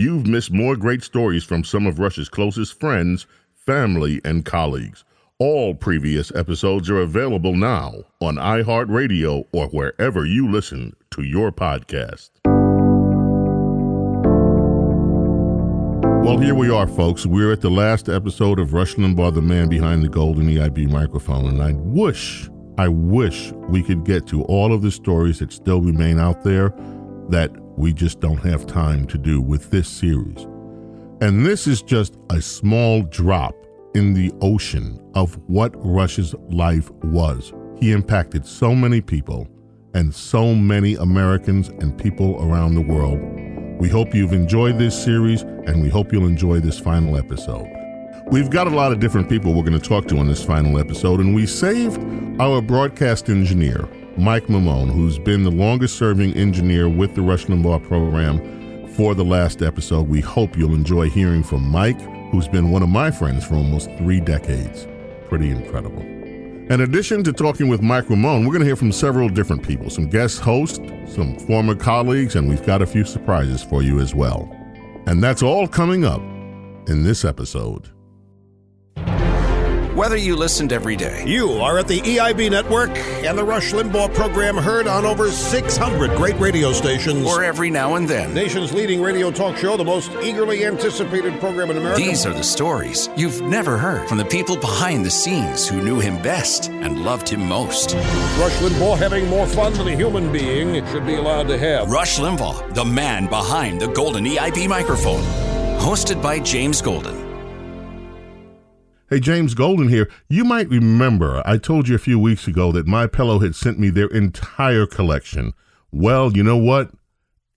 you've missed more great stories from some of Rush's closest friends, family, and colleagues. All previous episodes are available now on iHeartRadio or wherever you listen to your podcast. Well, here we are, folks. We're at the last episode of Rush Limbaugh, the man behind the golden EIB microphone, and I wish I wish we could get to all of the stories that still remain out there that we just don't have time to do with this series. And this is just a small drop in the ocean of what Rush's life was. He impacted so many people and so many Americans and people around the world. We hope you've enjoyed this series and we hope you'll enjoy this final episode. We've got a lot of different people we're going to talk to on this final episode, and we saved our broadcast engineer, Mike Mamone, who's been the longest serving engineer with the Rush Limbaugh program for the last episode. We hope you'll enjoy hearing from Mike, who's been one of my friends for almost three decades. Pretty incredible. In addition to talking with Mike Mamone, we're going to hear from several different people some guest hosts, some former colleagues, and we've got a few surprises for you as well. And that's all coming up in this episode. Whether you listened every day, You are at the EIB network and the Rush Limbaugh program heard on over 600 great radio stations. or every now and then, Nation's leading radio talk show, the most eagerly anticipated program in America. these are the stories you've never heard from the people behind the scenes who knew him best and loved him most. Rush Limbaugh having more fun than a human being should be allowed to have. Rush Limbaugh, the man behind the golden EIB microphone. Hosted by James Golden. Hey, James Golden here. You might remember I told you a few weeks ago that My Pillow had sent me their entire collection. Well, you know what?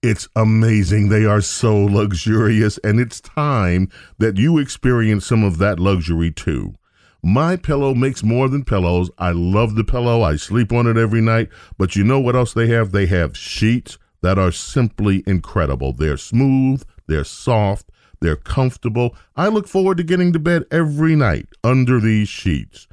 It's amazing. They are so luxurious, and it's time that you experience some of that luxury too. My Pillow makes more than pillows. I love the pillow. I sleep on it every night. But you know what else they have? They have sheets that are simply incredible. They're smooth, they're soft, they're comfortable. I look forward to getting to bed every night under these sheets.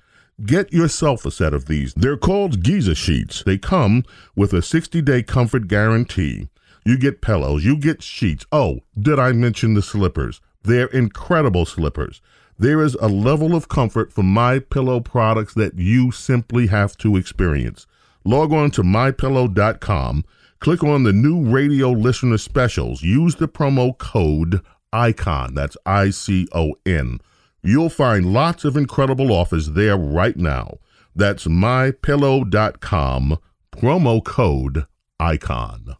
Get yourself a set of these. They're called Giza sheets. They come with a 60 day comfort guarantee. You get pillows, you get sheets. Oh, did I mention the slippers? They're incredible slippers. There is a level of comfort for my pillow products that you simply have to experience. Log on to mypillow.com, click on the new radio listener specials, use the promo code ICON, that's I C O N. You'll find lots of incredible offers there right now. That's mypillow.com, promo code ICON.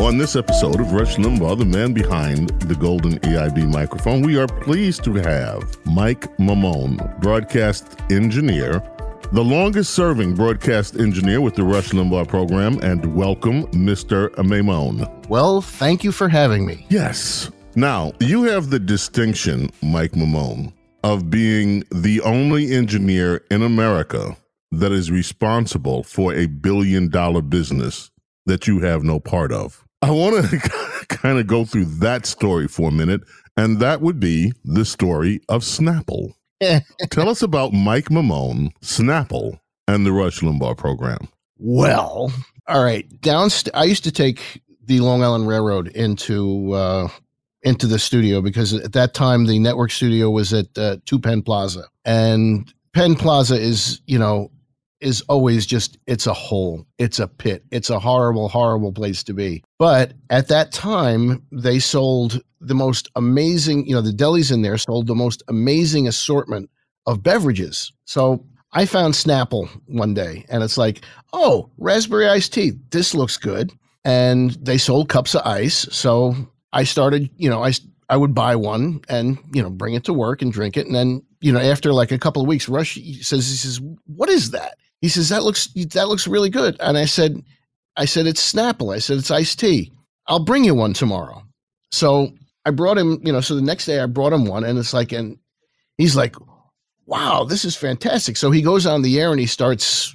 On this episode of Rush Limbaugh, the man behind the golden EIB microphone, we are pleased to have Mike Mamone, broadcast engineer, the longest serving broadcast engineer with the Rush Limbaugh program, and welcome, Mr. Mamone. Well, thank you for having me. Yes. Now, you have the distinction, Mike Mamone, of being the only engineer in America that is responsible for a billion dollar business that you have no part of. I want to kind of go through that story for a minute, and that would be the story of Snapple. Tell us about Mike Mamone, Snapple, and the Rush Limbaugh program. Well, all right. Downst- I used to take the Long Island Railroad into uh, into the studio because at that time the network studio was at uh, Two Penn Plaza, and Penn Plaza is you know is always just it's a hole it's a pit it's a horrible horrible place to be but at that time they sold the most amazing you know the delis in there sold the most amazing assortment of beverages. So i found snapple one day and it's like oh raspberry iced tea this looks good. And they sold cups of ice so i started you know i i would buy one and you know bring it to work and drink it. And then you know after like a couple of weeks rush says he says what is that? He says that looks that looks really good. And i said i said it's snapple. I said it's iced tea. I'll bring you one tomorrow. So i brought him you know so the next day i brought him one and it's like and he's like wow this is fantastic so he goes on the air and he starts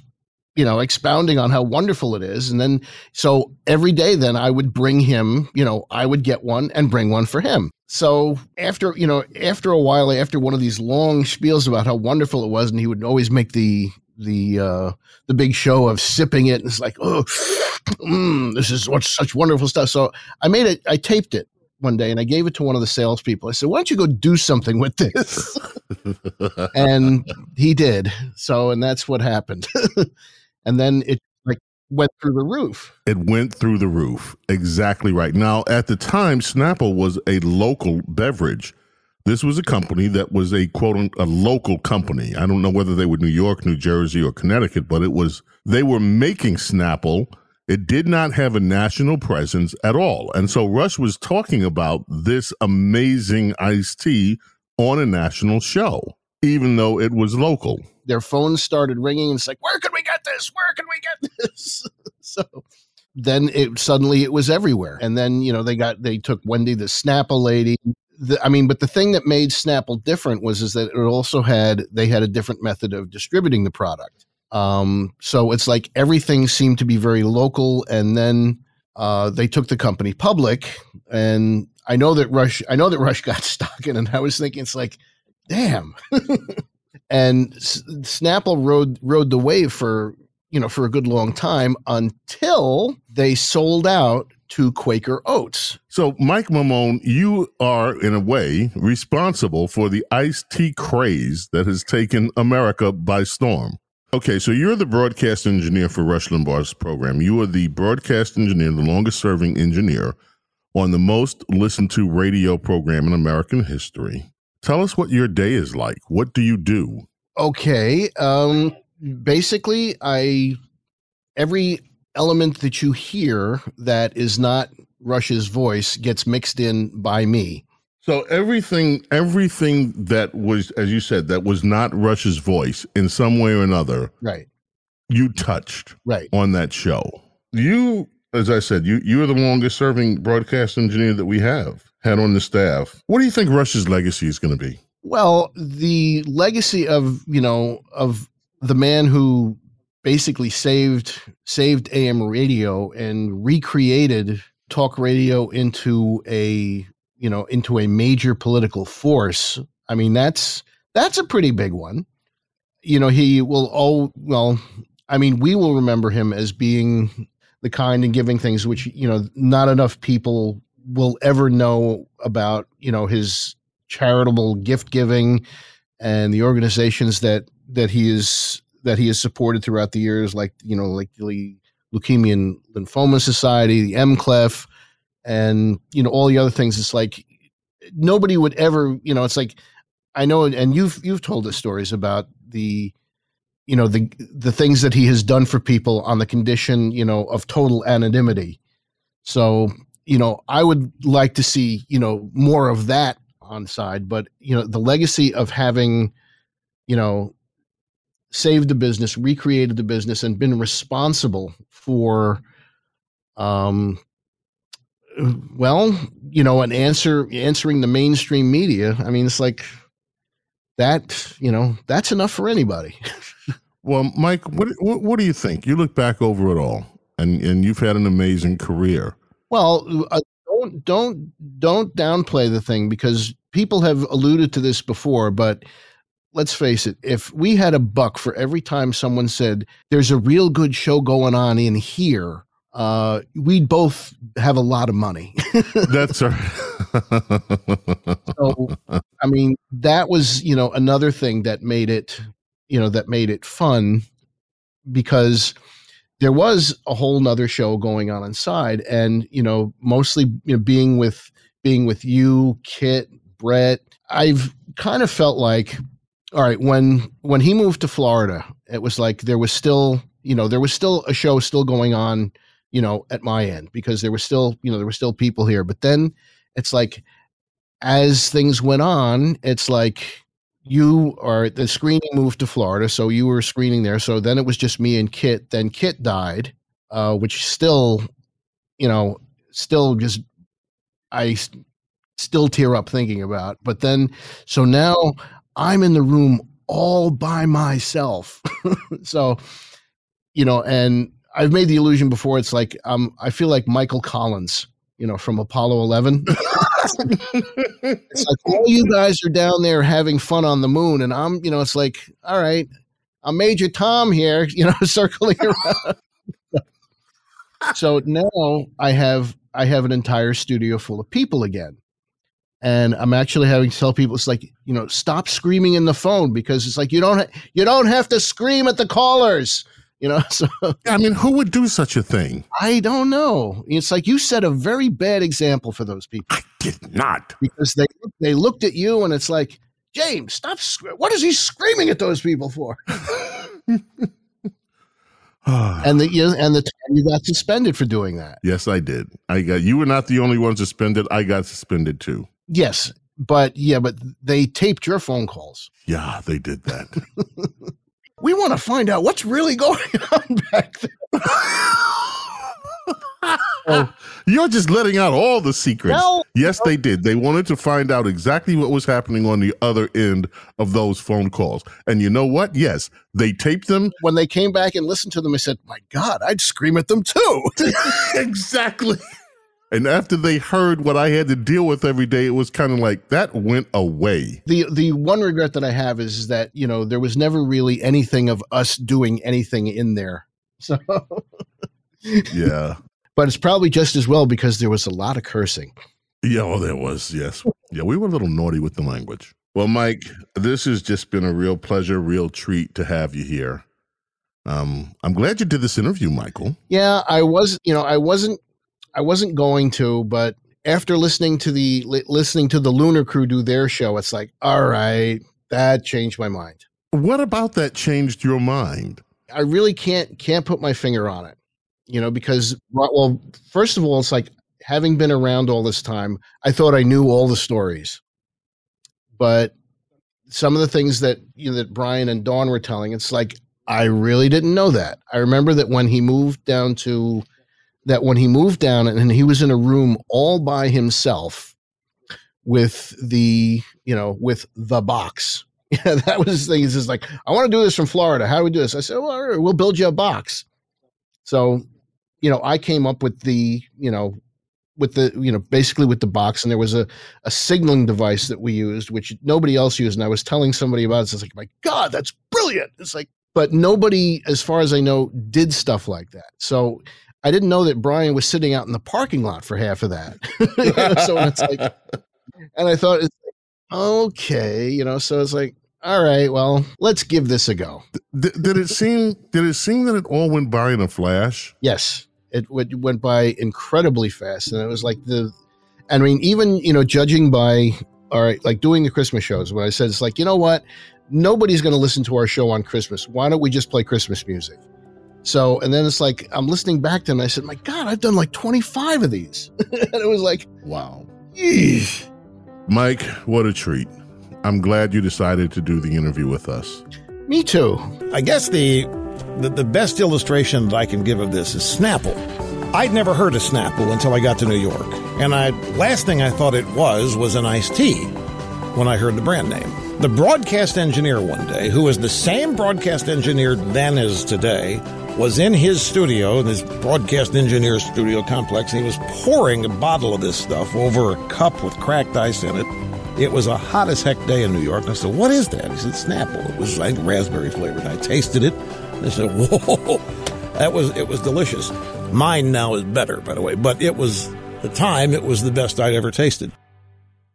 you know expounding on how wonderful it is and then so every day then i would bring him you know i would get one and bring one for him so after you know after a while after one of these long spiels about how wonderful it was and he would always make the the uh, the big show of sipping it. And it's like, oh, mm, this is what's such wonderful stuff. So I made it. I taped it one day and I gave it to one of the salespeople. I said, "Why don't you go do something with this?" and he did. So, and that's what happened. and then it like went through the roof. It went through the roof. Exactly right. Now, at the time, Snapple was a local beverage. This was a company that was a quote a local company. I don't know whether they were New York, New Jersey, or Connecticut, but it was they were making Snapple. It did not have a national presence at all. And so Rush was talking about this amazing iced tea on a national show, even though it was local. Their phones started ringing and it's like, where can we get this? Where can we get this? so then it suddenly it was everywhere. And then, you know, they got they took Wendy the Snapple lady the, I mean, but the thing that made Snapple different was is that it also had they had a different method of distributing the product. Um, so it's like everything seemed to be very local, and then uh, they took the company public. And I know that Rush, I know that Rush got stock in, and I was thinking, it's like, damn. and S- Snapple rode rode the wave for you know for a good long time until they sold out to Quaker Oats. So, Mike Maimone, you are, in a way, responsible for the iced tea craze that has taken America by storm. Okay, so you're the broadcast engineer for Rush Limbaugh's program. You are the broadcast engineer, the longest serving engineer on the most listened to radio program in American history. Tell us what your day is like. What do you do? Okay. Um, basically, I every element that you hear that is not Rush's voice gets mixed in by me. So everything, everything that was, as you said, that was not Rush's voice in some way or another, right? You touched right on that show. You, as I said, you you are the longest serving broadcast engineer that we have had on the staff. What do you think Rush's legacy is going to be? Well, the legacy of you know of the man who basically saved saved AM radio and recreated talk radio into a you know into a major political force. I mean that's that's a pretty big one. You know he will oh well I mean we will remember him as being the kind and giving things which you know not enough people will ever know about you know his charitable gift giving and the organizations that that he is that he has supported throughout the years, like you know, like the Leukemia and Lymphoma Society, the MCLEF, and you know all the other things. It's like nobody would ever, you know, it's like I know, and you've you've told us stories about the you know the the things that he has done for people on the condition you know of total anonymity so you know i would like to see you know more of that on side but you know the legacy of having you know saved the business, recreated the business, and been responsible for, um, well, you know, an answer answering the mainstream media. I mean, it's like that you know that's enough for anybody. well, Mike, what, what what do you think? You look back over it all, and and you've had an amazing career. Well, uh, don't don't don't downplay the thing because people have alluded to this before, but let's face it, if we had a buck for every time someone said there's a real good show going on in here, uh, we'd both have a lot of money. That's right. so, I mean, that was, you know, another thing that made it, you know, that made it fun because there was a whole nother show going on inside and, you know, mostly you know, being with, being with you, Kit, Brett, I've kind of felt like, all right, when, when he moved to Florida, it was like there was still, you know, there was still a show still going on you know, at my end because there were still, you know, there were still people here. But then it's like as things went on, it's like you are the screening moved to Florida, so you were screening there. So then it was just me and Kit. Then Kit died, uh, which still, you know, still just I still tear up thinking about. But then, so now I'm in the room all by myself. so, you know, and I've made the illusion before. It's like um, I feel like Michael Collins, you know, from Apollo Eleven. it's like all you guys are down there having fun on the moon, and I'm, you know, it's like, all right, I'm Major Tom here, you know, circling around. so now I have I have an entire studio full of people again. And I'm actually having to tell people it's like, you know, stop screaming in the phone because it's like you don't ha- you don't have to scream at the callers you know so i mean who would do such a thing? I don't know. It's like you set a very bad example for those people. I did not. Because they they looked at you and it's like james stop what is he screaming at those people for? And the you know, and the time you got suspended for doing that. Yes i did. I got you were not the only one suspended. I got suspended too. Yes but yeah but they taped your phone calls. Yeah they did that we want to find out what's really going on back there. oh, you're just letting out all the secrets. No, yes, no. they did. They wanted to find out exactly what was happening on the other end of those phone calls. And you know what? Yes, they taped them. When they came back and listened to them, I said, My God, I'd scream at them too. exactly. And after they heard what I had to deal with every day, it was kind of like that went away. The the one regret that I have is that, you know, there was never really anything of us doing anything in there. So Yeah. but it's probably just as well because there was a lot of cursing. Yeah, well, there was, yes. Yeah, we were a little naughty with the language. Well, Mike, this has just been a real pleasure, real treat to have you here. Um, I'm glad you did this interview, Michael. Yeah, I was, you know, I wasn't I wasn't going to, but after listening to the listening to the Lunar Crew do their show, it's like, all right, that changed my mind. What about that changed your mind? I really can't can't put my finger on it. You know, because well, first of all, it's like having been around all this time, I thought I knew all the stories. But some of the things that you know that Brian and Dawn were telling, it's like I really didn't know that. I remember that when he moved down to that when he moved down and he was in a room all by himself with the you know with the box. Yeah that was his thing. He's just like i want to do this from florida. How do we do this? I said well right, we'll build you a box. So you know i came up with the you know with the you know basically with the box and there was a, a signaling device that we used which nobody else used and i was telling somebody about it. So it's like my god that's brilliant. It's like but nobody as far as i know did stuff like that. So I didn't know that Brian was sitting out in the parking lot for half of that. you know, so it's like, and I thought, okay, you know, so it's like, all right, well, let's give this a go. Did, did it seem? Did it seem that it all went by in a flash? Yes, it went by incredibly fast, and it was like the. I mean, even you know, judging by all right, like doing the Christmas shows, when I said it's like, you know what, nobody's going to listen to our show on Christmas. Why don't we just play Christmas music? So, and then it's like, I'm listening back to him. I said, My God, I've done like 25 of these. and it was like, Wow. Eesh. Mike, what a treat. I'm glad you decided to do the interview with us. Me too. I guess the, the, the best illustration that I can give of this is Snapple. I'd never heard of Snapple until I got to New York. And I last thing I thought it was was an iced tea when I heard the brand name. the broadcast engineer one day, who was the same broadcast engineer then as today, was in his studio, in this broadcast engineer studio complex, and he was pouring a bottle of this stuff over a cup with cracked ice in it. It was a hot as heck day in New York. And I said, What is that? He said, Snapple. It was like raspberry flavored. I tasted it. I said, Whoa, that was, it was delicious. Mine now is better, by the way, but it was, the time, it was the best I'd ever tasted.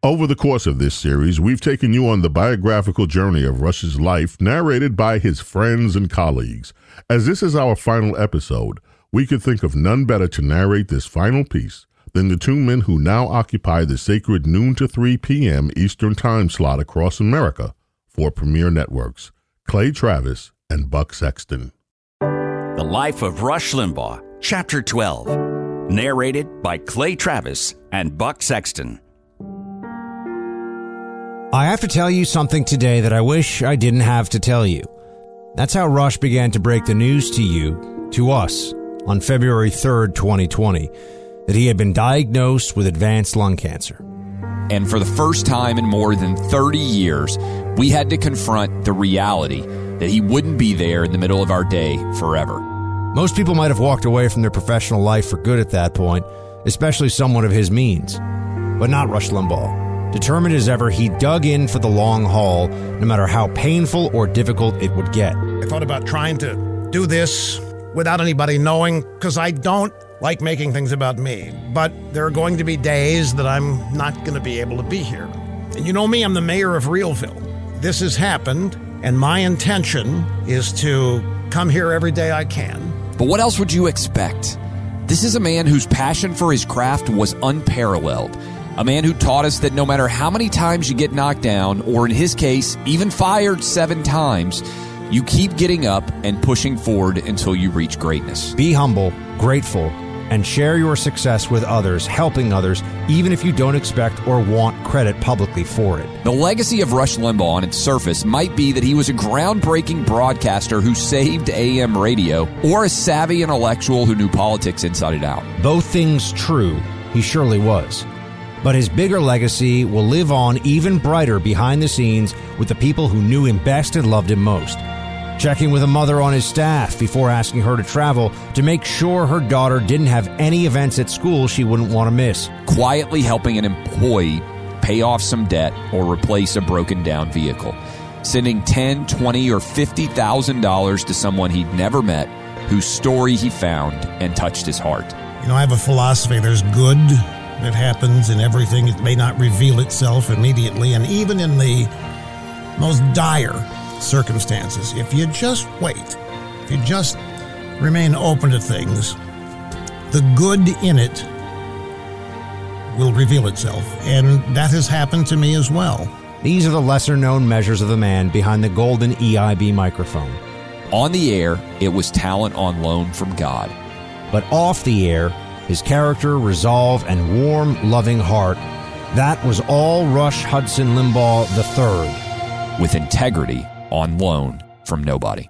Over the course of this series, we've taken you on the biographical journey of Rush's life, narrated by his friends and colleagues. As this is our final episode, we could think of none better to narrate this final piece than the two men who now occupy the sacred noon to 3 p.m. Eastern Time slot across America for Premier Networks Clay Travis and Buck Sexton. The Life of Rush Limbaugh, Chapter 12. Narrated by Clay Travis and Buck Sexton. I have to tell you something today that I wish I didn't have to tell you. That's how Rush began to break the news to you, to us, on February 3rd, 2020, that he had been diagnosed with advanced lung cancer. And for the first time in more than 30 years, we had to confront the reality that he wouldn't be there in the middle of our day forever. Most people might have walked away from their professional life for good at that point, especially someone of his means. But not Rush Limbaugh. Determined as ever, he dug in for the long haul, no matter how painful or difficult it would get. I thought about trying to do this without anybody knowing because I don't like making things about me. But there are going to be days that I'm not going to be able to be here. And you know me, I'm the mayor of Realville. This has happened, and my intention is to come here every day I can. But what else would you expect? This is a man whose passion for his craft was unparalleled. A man who taught us that no matter how many times you get knocked down, or in his case, even fired seven times, you keep getting up and pushing forward until you reach greatness. Be humble, grateful, and share your success with others, helping others, even if you don't expect or want credit publicly for it. The legacy of Rush Limbaugh on its surface might be that he was a groundbreaking broadcaster who saved AM radio, or a savvy intellectual who knew politics inside and out. Both things true, he surely was. But his bigger legacy will live on even brighter behind the scenes with the people who knew him best and loved him most. Checking with a mother on his staff before asking her to travel to make sure her daughter didn't have any events at school she wouldn't want to miss. Quietly helping an employee pay off some debt or replace a broken down vehicle. Sending ten, twenty, or fifty thousand dollars to someone he'd never met, whose story he found and touched his heart. You know, I have a philosophy there's good that happens in everything. It may not reveal itself immediately, and even in the most dire circumstances, if you just wait, if you just remain open to things, the good in it will reveal itself. And that has happened to me as well. These are the lesser known measures of the man behind the golden EIB microphone. On the air, it was talent on loan from God. But off the air, his character, resolve, and warm, loving heart. That was all Rush Hudson Limbaugh III. With integrity on loan from nobody.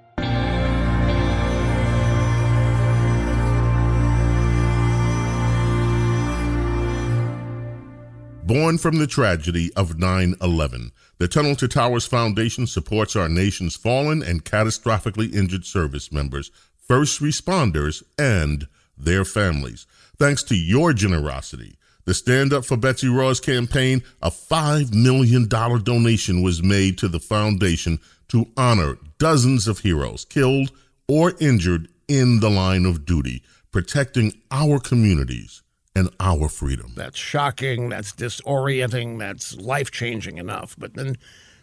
Born from the tragedy of 9 11, the Tunnel to Towers Foundation supports our nation's fallen and catastrophically injured service members, first responders, and their families. Thanks to your generosity, the Stand Up for Betsy Ross campaign, a $5 million donation was made to the foundation to honor dozens of heroes killed or injured in the line of duty, protecting our communities and our freedom. That's shocking. That's disorienting. That's life changing enough. But then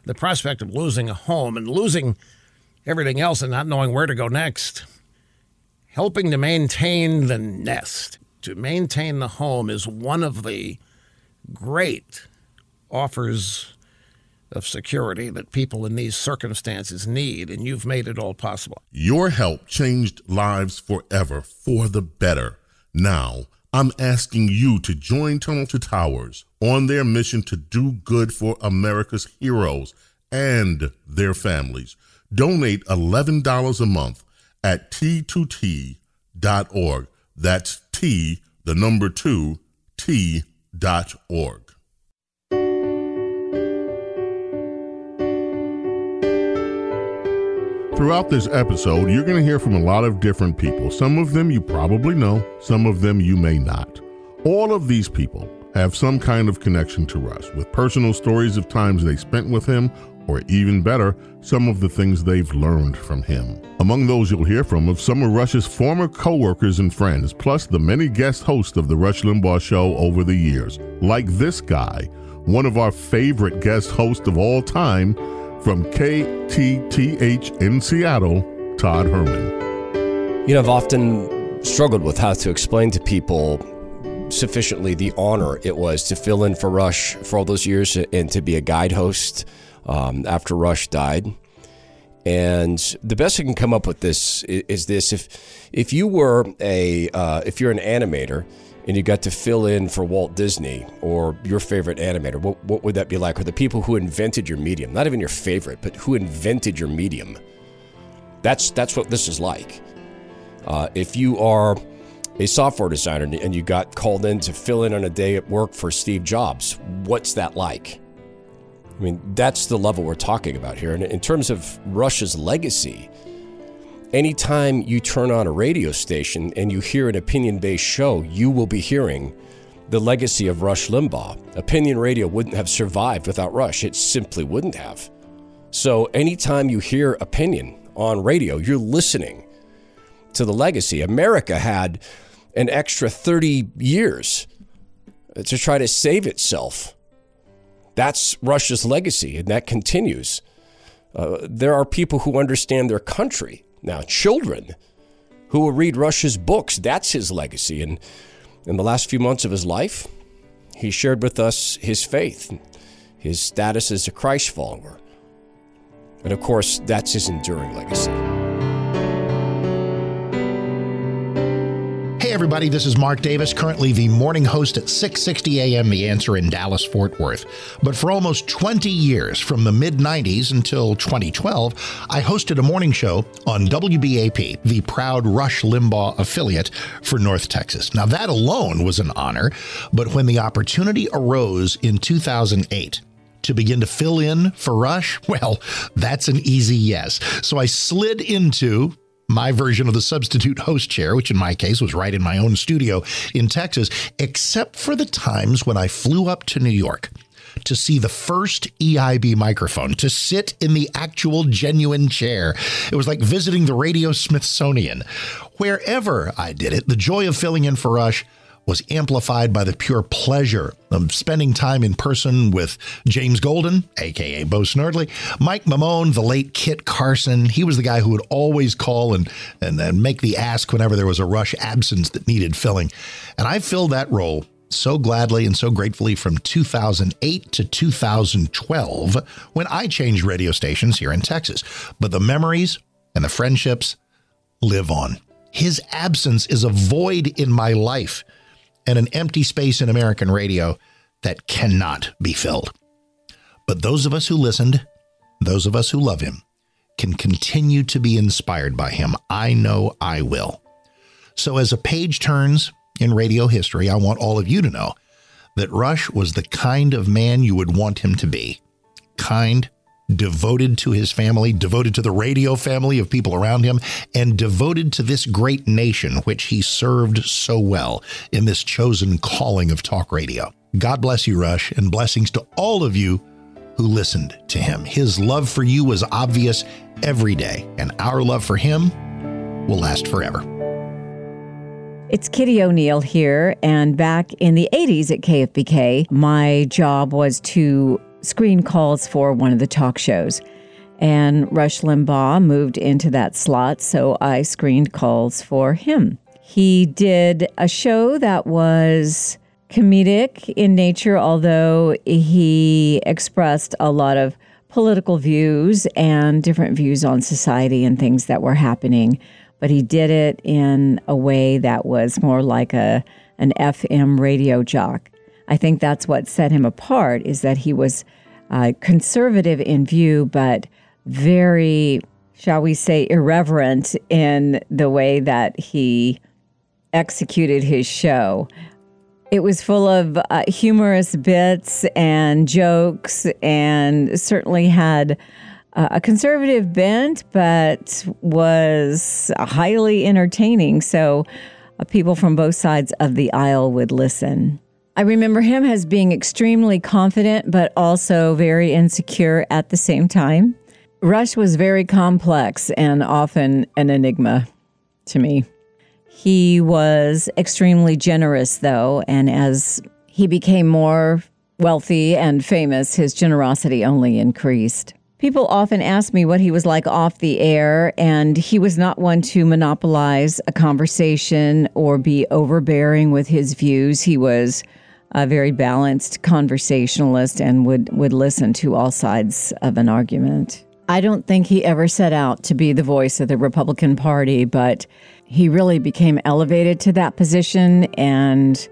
the prospect of losing a home and losing everything else and not knowing where to go next, helping to maintain the nest, to maintain the home is one of the great offers of security that people in these circumstances need, and you've made it all possible. Your help changed lives forever for the better. Now, I'm asking you to join Tunnel to Towers on their mission to do good for America's heroes and their families. Donate $11 a month at t2t.org. That's T, the number two, T dot org. Throughout this episode, you're going to hear from a lot of different people. Some of them you probably know, some of them you may not. All of these people have some kind of connection to Russ, with personal stories of times they spent with him or even better, some of the things they've learned from him. Among those you'll hear from are some of Rush's former co-workers and friends, plus the many guest hosts of the Rush Limbaugh Show over the years, like this guy, one of our favorite guest hosts of all time, from KTTH in Seattle, Todd Herman. You know, I've often struggled with how to explain to people sufficiently the honor it was to fill in for Rush for all those years and to be a guide host um, after Rush died. And the best I can come up with this is this: if if you were a uh, if you're an animator and you got to fill in for Walt Disney or your favorite animator, what, what would that be like? Or the people who invented your medium, not even your favorite, but who invented your medium. That's, that's what this is like. Uh, if you are a software designer and you got called in to fill in on a day at work for Steve Jobs, what's that like? I mean, that's the level we're talking about here. And in terms of Rush's legacy, anytime you turn on a radio station and you hear an opinion based show, you will be hearing the legacy of Rush Limbaugh. Opinion radio wouldn't have survived without Rush, it simply wouldn't have. So, anytime you hear opinion on radio, you're listening to the legacy. America had an extra 30 years to try to save itself. That's Rush's legacy, and that continues. Uh, there are people who understand their country now, children who will read Rush's books, that's his legacy. And in the last few months of his life, he shared with us his faith, his status as a Christ follower. And of course, that's his enduring legacy. Everybody. This is Mark Davis, currently the morning host at 6:60 a.m. The Answer in Dallas Fort Worth. But for almost 20 years, from the mid 90s until 2012, I hosted a morning show on WBAP, the proud Rush Limbaugh affiliate for North Texas. Now that alone was an honor, but when the opportunity arose in 2008 to begin to fill in for Rush? Well, that's an easy yes. So I slid into my version of the substitute host chair, which in my case was right in my own studio in Texas, except for the times when I flew up to New York to see the first EIB microphone, to sit in the actual genuine chair. It was like visiting the Radio Smithsonian. Wherever I did it, the joy of filling in for Rush was amplified by the pure pleasure of spending time in person with James Golden, aka Bo Snerdley, Mike Mamone, the late Kit Carson. He was the guy who would always call and, and, and make the ask whenever there was a rush absence that needed filling. And I filled that role so gladly and so gratefully from 2008 to 2012 when I changed radio stations here in Texas. But the memories and the friendships live on. His absence is a void in my life and an empty space in American radio that cannot be filled. But those of us who listened, those of us who love him, can continue to be inspired by him. I know I will. So, as a page turns in radio history, I want all of you to know that Rush was the kind of man you would want him to be kind, devoted to his family, devoted to the radio family of people around him, and devoted to this great nation which he served so well in this chosen calling of talk radio. God bless you, Rush, and blessings to all of you who listened to him. His love for you was obvious every day, and our love for him will last forever. It's Kitty O'Neill here, and back in the 80s at KFBK, my job was to screen calls for one of the talk shows. And Rush Limbaugh moved into that slot, so I screened calls for him. He did a show that was comedic in nature, although he expressed a lot of political views and different views on society and things that were happening. But he did it in a way that was more like a an FM radio jock. I think that's what set him apart is that he was uh, conservative in view, but very, shall we say, irreverent in the way that he executed his show. It was full of uh, humorous bits and jokes, and certainly had uh, a conservative bent, but was highly entertaining. So uh, people from both sides of the aisle would listen. I remember him as being extremely confident, but also very insecure at the same time. Rush was very complex and often an enigma to me. He was extremely generous, though, and as he became more wealthy and famous, his generosity only increased. People often ask me what he was like off the air, and he was not one to monopolize a conversation or be overbearing with his views. He was a very balanced conversationalist and would, would listen to all sides of an argument. I don't think he ever set out to be the voice of the Republican Party, but he really became elevated to that position and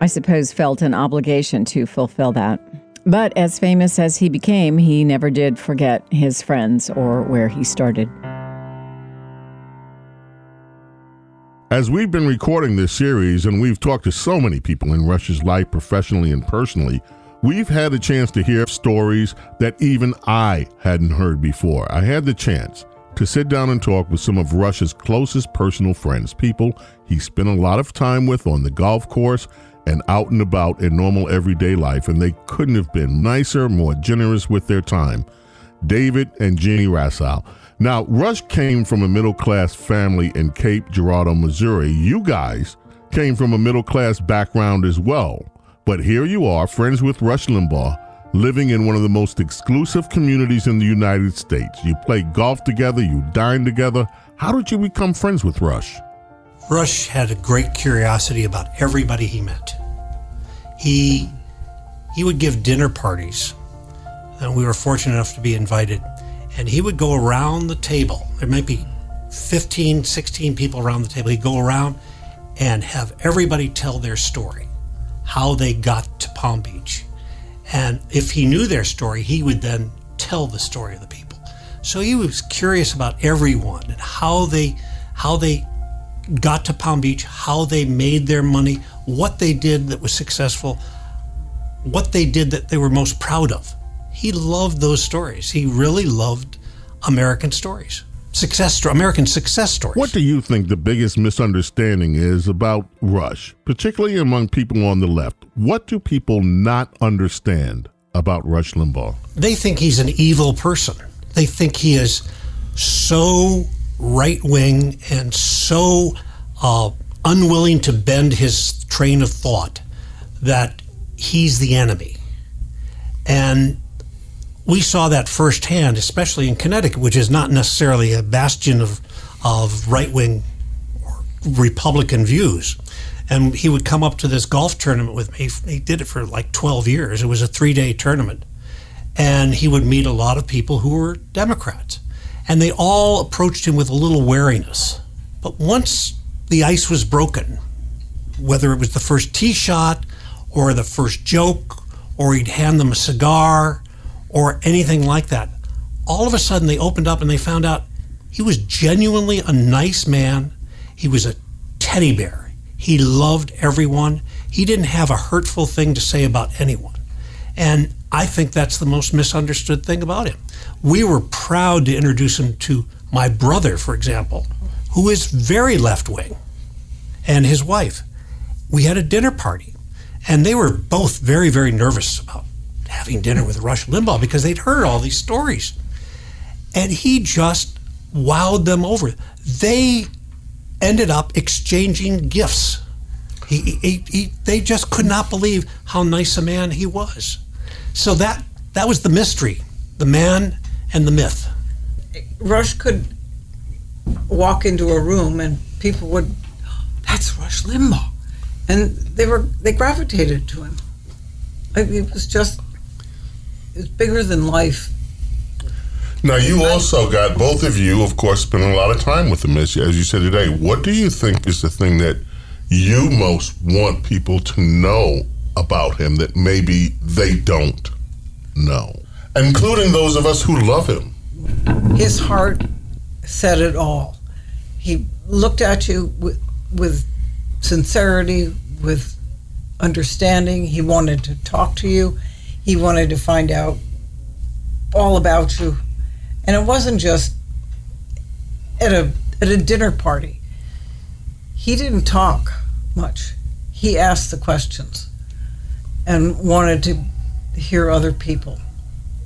I suppose felt an obligation to fulfill that. But as famous as he became, he never did forget his friends or where he started. As we've been recording this series and we've talked to so many people in Rush's life professionally and personally, we've had a chance to hear stories that even I hadn't heard before. I had the chance to sit down and talk with some of Rush's closest personal friends, people he spent a lot of time with on the golf course and out and about in normal everyday life, and they couldn't have been nicer, more generous with their time. David and Jeannie Rasow. Now, Rush came from a middle class family in Cape Girardeau, Missouri. You guys came from a middle class background as well. But here you are, friends with Rush Limbaugh, living in one of the most exclusive communities in the United States. You play golf together, you dine together. How did you become friends with Rush? Rush had a great curiosity about everybody he met. He he would give dinner parties, and we were fortunate enough to be invited and he would go around the table. There might be 15, 16 people around the table. He'd go around and have everybody tell their story, how they got to Palm Beach. And if he knew their story, he would then tell the story of the people. So he was curious about everyone and how they how they got to Palm Beach, how they made their money, what they did that was successful, what they did that they were most proud of he loved those stories. He really loved American stories, success, American success stories. What do you think the biggest misunderstanding is about Rush, particularly among people on the left? What do people not understand about Rush Limbaugh? They think he's an evil person. They think he is so right wing and so uh, unwilling to bend his train of thought that he's the enemy. And we saw that firsthand, especially in Connecticut, which is not necessarily a bastion of, of right wing Republican views. And he would come up to this golf tournament with me. He did it for like 12 years. It was a three day tournament. And he would meet a lot of people who were Democrats. And they all approached him with a little wariness. But once the ice was broken, whether it was the first tee shot or the first joke, or he'd hand them a cigar, or anything like that. All of a sudden, they opened up and they found out he was genuinely a nice man. He was a teddy bear. He loved everyone. He didn't have a hurtful thing to say about anyone. And I think that's the most misunderstood thing about him. We were proud to introduce him to my brother, for example, who is very left wing, and his wife. We had a dinner party, and they were both very, very nervous about having dinner with Rush Limbaugh because they'd heard all these stories. And he just wowed them over. They ended up exchanging gifts. He, he, he, they just could not believe how nice a man he was. So that that was the mystery, the man and the myth. Rush could walk into a room and people would, that's Rush Limbaugh, and they were they gravitated to him. It was just it's bigger than life. Now, you also got both of you, of course, spending a lot of time with him, as, as you said today. What do you think is the thing that you most want people to know about him that maybe they don't know, including those of us who love him? His heart said it all. He looked at you with, with sincerity, with understanding. He wanted to talk to you. He wanted to find out all about you. And it wasn't just at a at a dinner party. He didn't talk much. He asked the questions and wanted to hear other people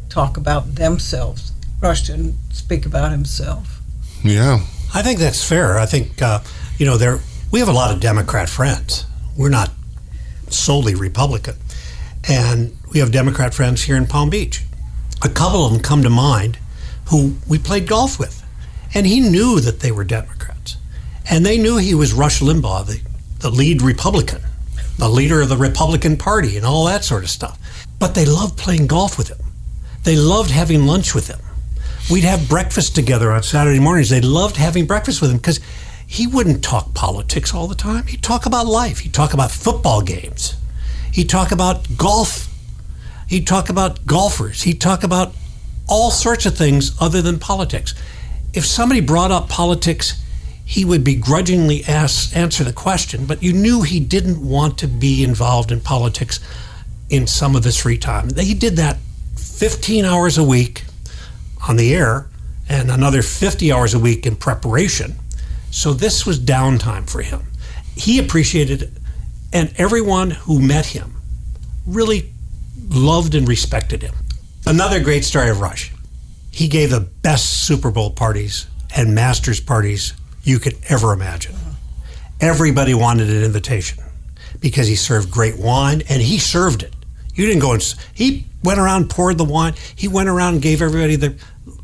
talk about themselves. Rush didn't speak about himself. Yeah. I think that's fair. I think uh, you know there we have a lot of Democrat friends. We're not solely Republican, and we have Democrat friends here in Palm Beach. A couple of them come to mind who we played golf with, and he knew that they were Democrats, and they knew he was Rush Limbaugh, the, the lead Republican, the leader of the Republican Party, and all that sort of stuff. But they loved playing golf with him. They loved having lunch with him. We'd have breakfast together on Saturday mornings. They loved having breakfast with him because he wouldn't talk politics all the time. He'd talk about life. He'd talk about football games. He'd talk about golf. He'd talk about golfers. He'd talk about all sorts of things other than politics. If somebody brought up politics, he would begrudgingly ask, answer the question, but you knew he didn't want to be involved in politics in some of his free time. He did that 15 hours a week on the air and another 50 hours a week in preparation. So this was downtime for him. He appreciated it, and everyone who met him really loved and respected him. Another great story of Rush. He gave the best Super Bowl parties and Masters parties you could ever imagine. Uh-huh. Everybody wanted an invitation because he served great wine and he served it. You didn't go and he went around poured the wine. He went around and gave everybody the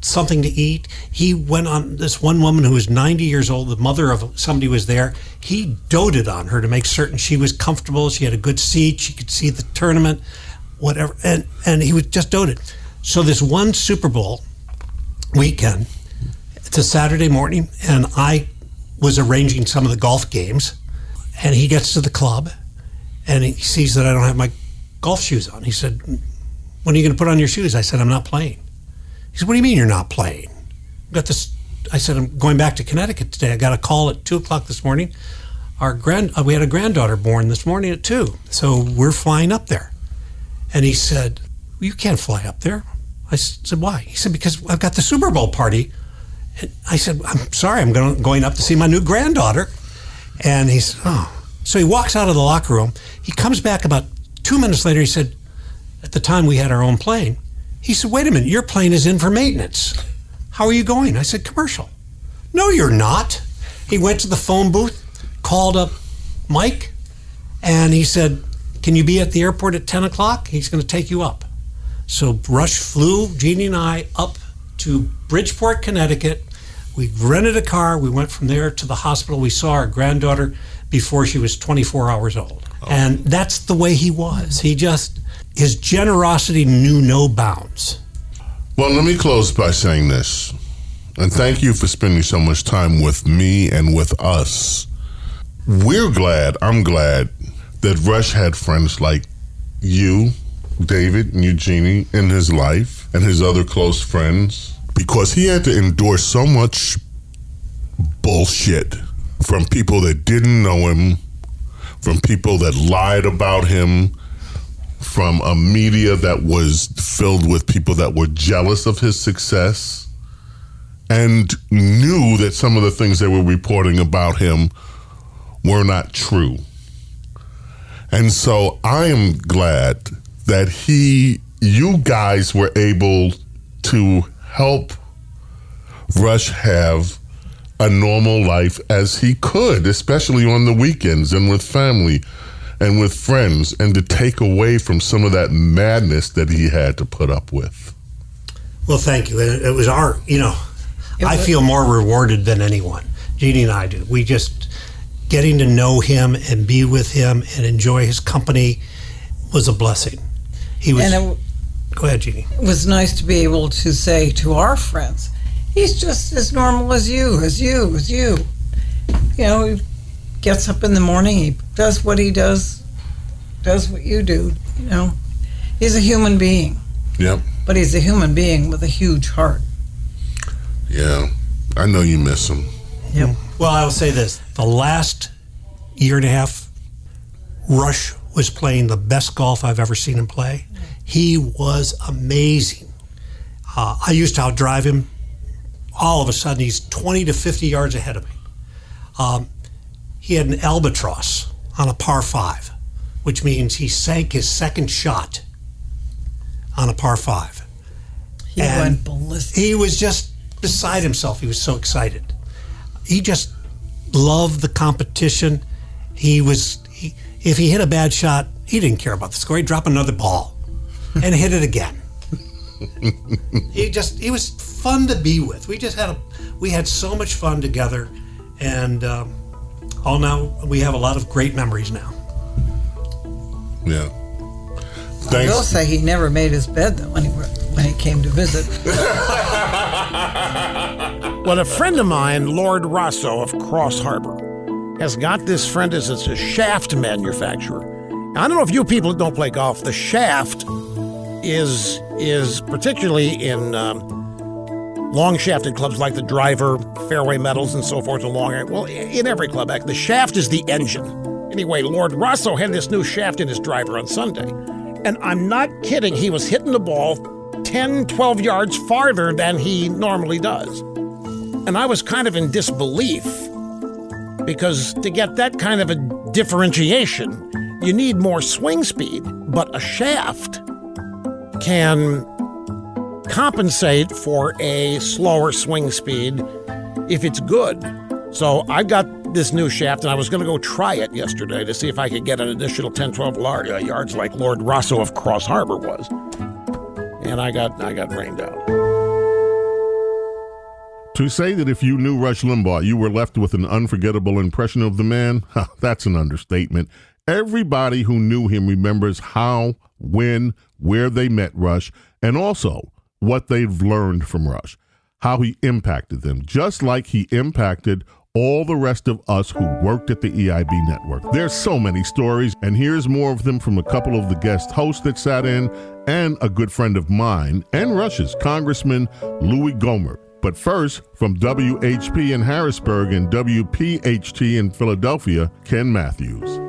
something to eat. He went on this one woman who was 90 years old, the mother of somebody was there. He doted on her to make certain she was comfortable, she had a good seat, she could see the tournament, whatever. And and he was just doted. So this one Super Bowl weekend, it's a Saturday morning, and I was arranging some of the golf games, and he gets to the club, and he sees that I don't have my golf shoes on. He said, "When are you going to put on your shoes?" I said, "I'm not playing." He said, "What do you mean you're not playing?" I got this. I said, "I'm going back to Connecticut today. I got a call at two o'clock this morning. Our grand uh, we had a granddaughter born this morning at two, so we're flying up there." And he said, "You can't fly up there." I said, "Why?" He said, "Because I've got the Super Bowl party." And I said, "I'm sorry, I'm going going up to see my new granddaughter." And he said, "Oh." So he walks out of the locker room. He comes back about two minutes later. He said, "At the time we had our own plane." He said, "Wait a minute, your plane is in for maintenance. How are you going?" I said, "Commercial." No, you're not. He went to the phone booth, called up Mike, and he said, "Can you be at the airport at ten o'clock? He's going to take you up." So Rush flew Jeannie and I up to Bridgeport, Connecticut. We rented a car. We went from there to the hospital. We saw our granddaughter before she was 24 hours old. Oh. And that's the way he was. He just, his generosity knew no bounds. Well, let me close by saying this. And thank you for spending so much time with me and with us. We're glad, I'm glad, that Rush had friends like you, David, and Eugenie in his life and his other close friends because he had to endure so much bullshit from people that didn't know him, from people that lied about him, from a media that was filled with people that were jealous of his success and knew that some of the things they were reporting about him were not true. And so I am glad that he, you guys were able to help Rush have a normal life as he could, especially on the weekends and with family and with friends, and to take away from some of that madness that he had to put up with. Well, thank you. It, it was our, you know, I feel more rewarded than anyone. Jeannie and I do. We just getting to know him and be with him and enjoy his company was a blessing. He was. And it, go ahead, Jeannie. it was nice to be able to say to our friends, he's just as normal as you, as you, as you. You know, he gets up in the morning, he does what he does, does what you do. You know, he's a human being, Yep. but he's a human being with a huge heart. Yeah. I know you miss him. Yep. Well, I will say this: the last year and a half, Rush was playing the best golf I've ever seen him play. He was amazing. Uh, I used to outdrive him all of a sudden he's 20 to 50 yards ahead of me. Um, he had an albatross on a par five, which means he sank his second shot on a par five. He went ballistic. He was just beside himself. He was so excited. He just loved the competition. He was, he, if he hit a bad shot, he didn't care about the score. He'd drop another ball and hit it again. he just, he was fun to be with. We just had a, we had so much fun together, and um, all now we have a lot of great memories now. Yeah. I will say he never made his bed though when he when he came to visit. Well, a friend of mine, Lord Rosso of Cross Harbor, has got this friend as it's a shaft manufacturer. I don't know if you people don't play golf. The shaft is is particularly in um, long shafted clubs like the driver, fairway metals, and so forth. Along well, in every club, the shaft is the engine. Anyway, Lord Rosso had this new shaft in his driver on Sunday, and I'm not kidding. He was hitting the ball 10, 12 yards farther than he normally does. And I was kind of in disbelief because to get that kind of a differentiation, you need more swing speed. But a shaft can compensate for a slower swing speed if it's good. So I got this new shaft and I was going to go try it yesterday to see if I could get an additional 10, 12 lar- uh, yards like Lord Rosso of Cross Harbor was. And I got I got rained out. To say that if you knew Rush Limbaugh, you were left with an unforgettable impression of the man, that's an understatement. Everybody who knew him remembers how, when, where they met Rush, and also what they've learned from Rush, how he impacted them, just like he impacted all the rest of us who worked at the EIB network. There's so many stories, and here's more of them from a couple of the guest hosts that sat in and a good friend of mine and Rush's, Congressman Louis Gohmert. But first, from WHP in Harrisburg and WPHT in Philadelphia, Ken Matthews.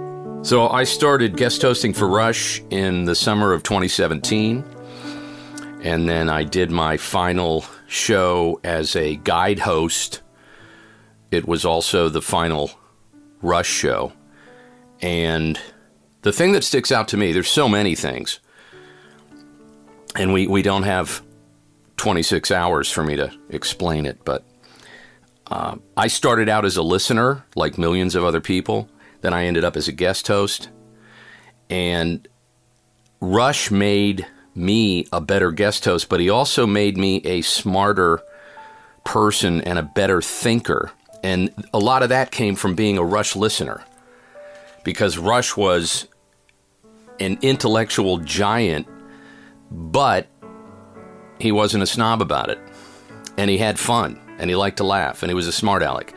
So I started guest hosting for Rush in the summer of 2017. And then I did my final show as a guide host. It was also the final Rush show. And the thing that sticks out to me, there's so many things. And we, we don't have 26 hours for me to explain it, but uh, I started out as a listener, like millions of other people. Then I ended up as a guest host. And Rush made me a better guest host, but he also made me a smarter person and a better thinker. And a lot of that came from being a Rush listener because Rush was an intellectual giant, but he wasn't a snob about it. And he had fun and he liked to laugh and he was a smart aleck.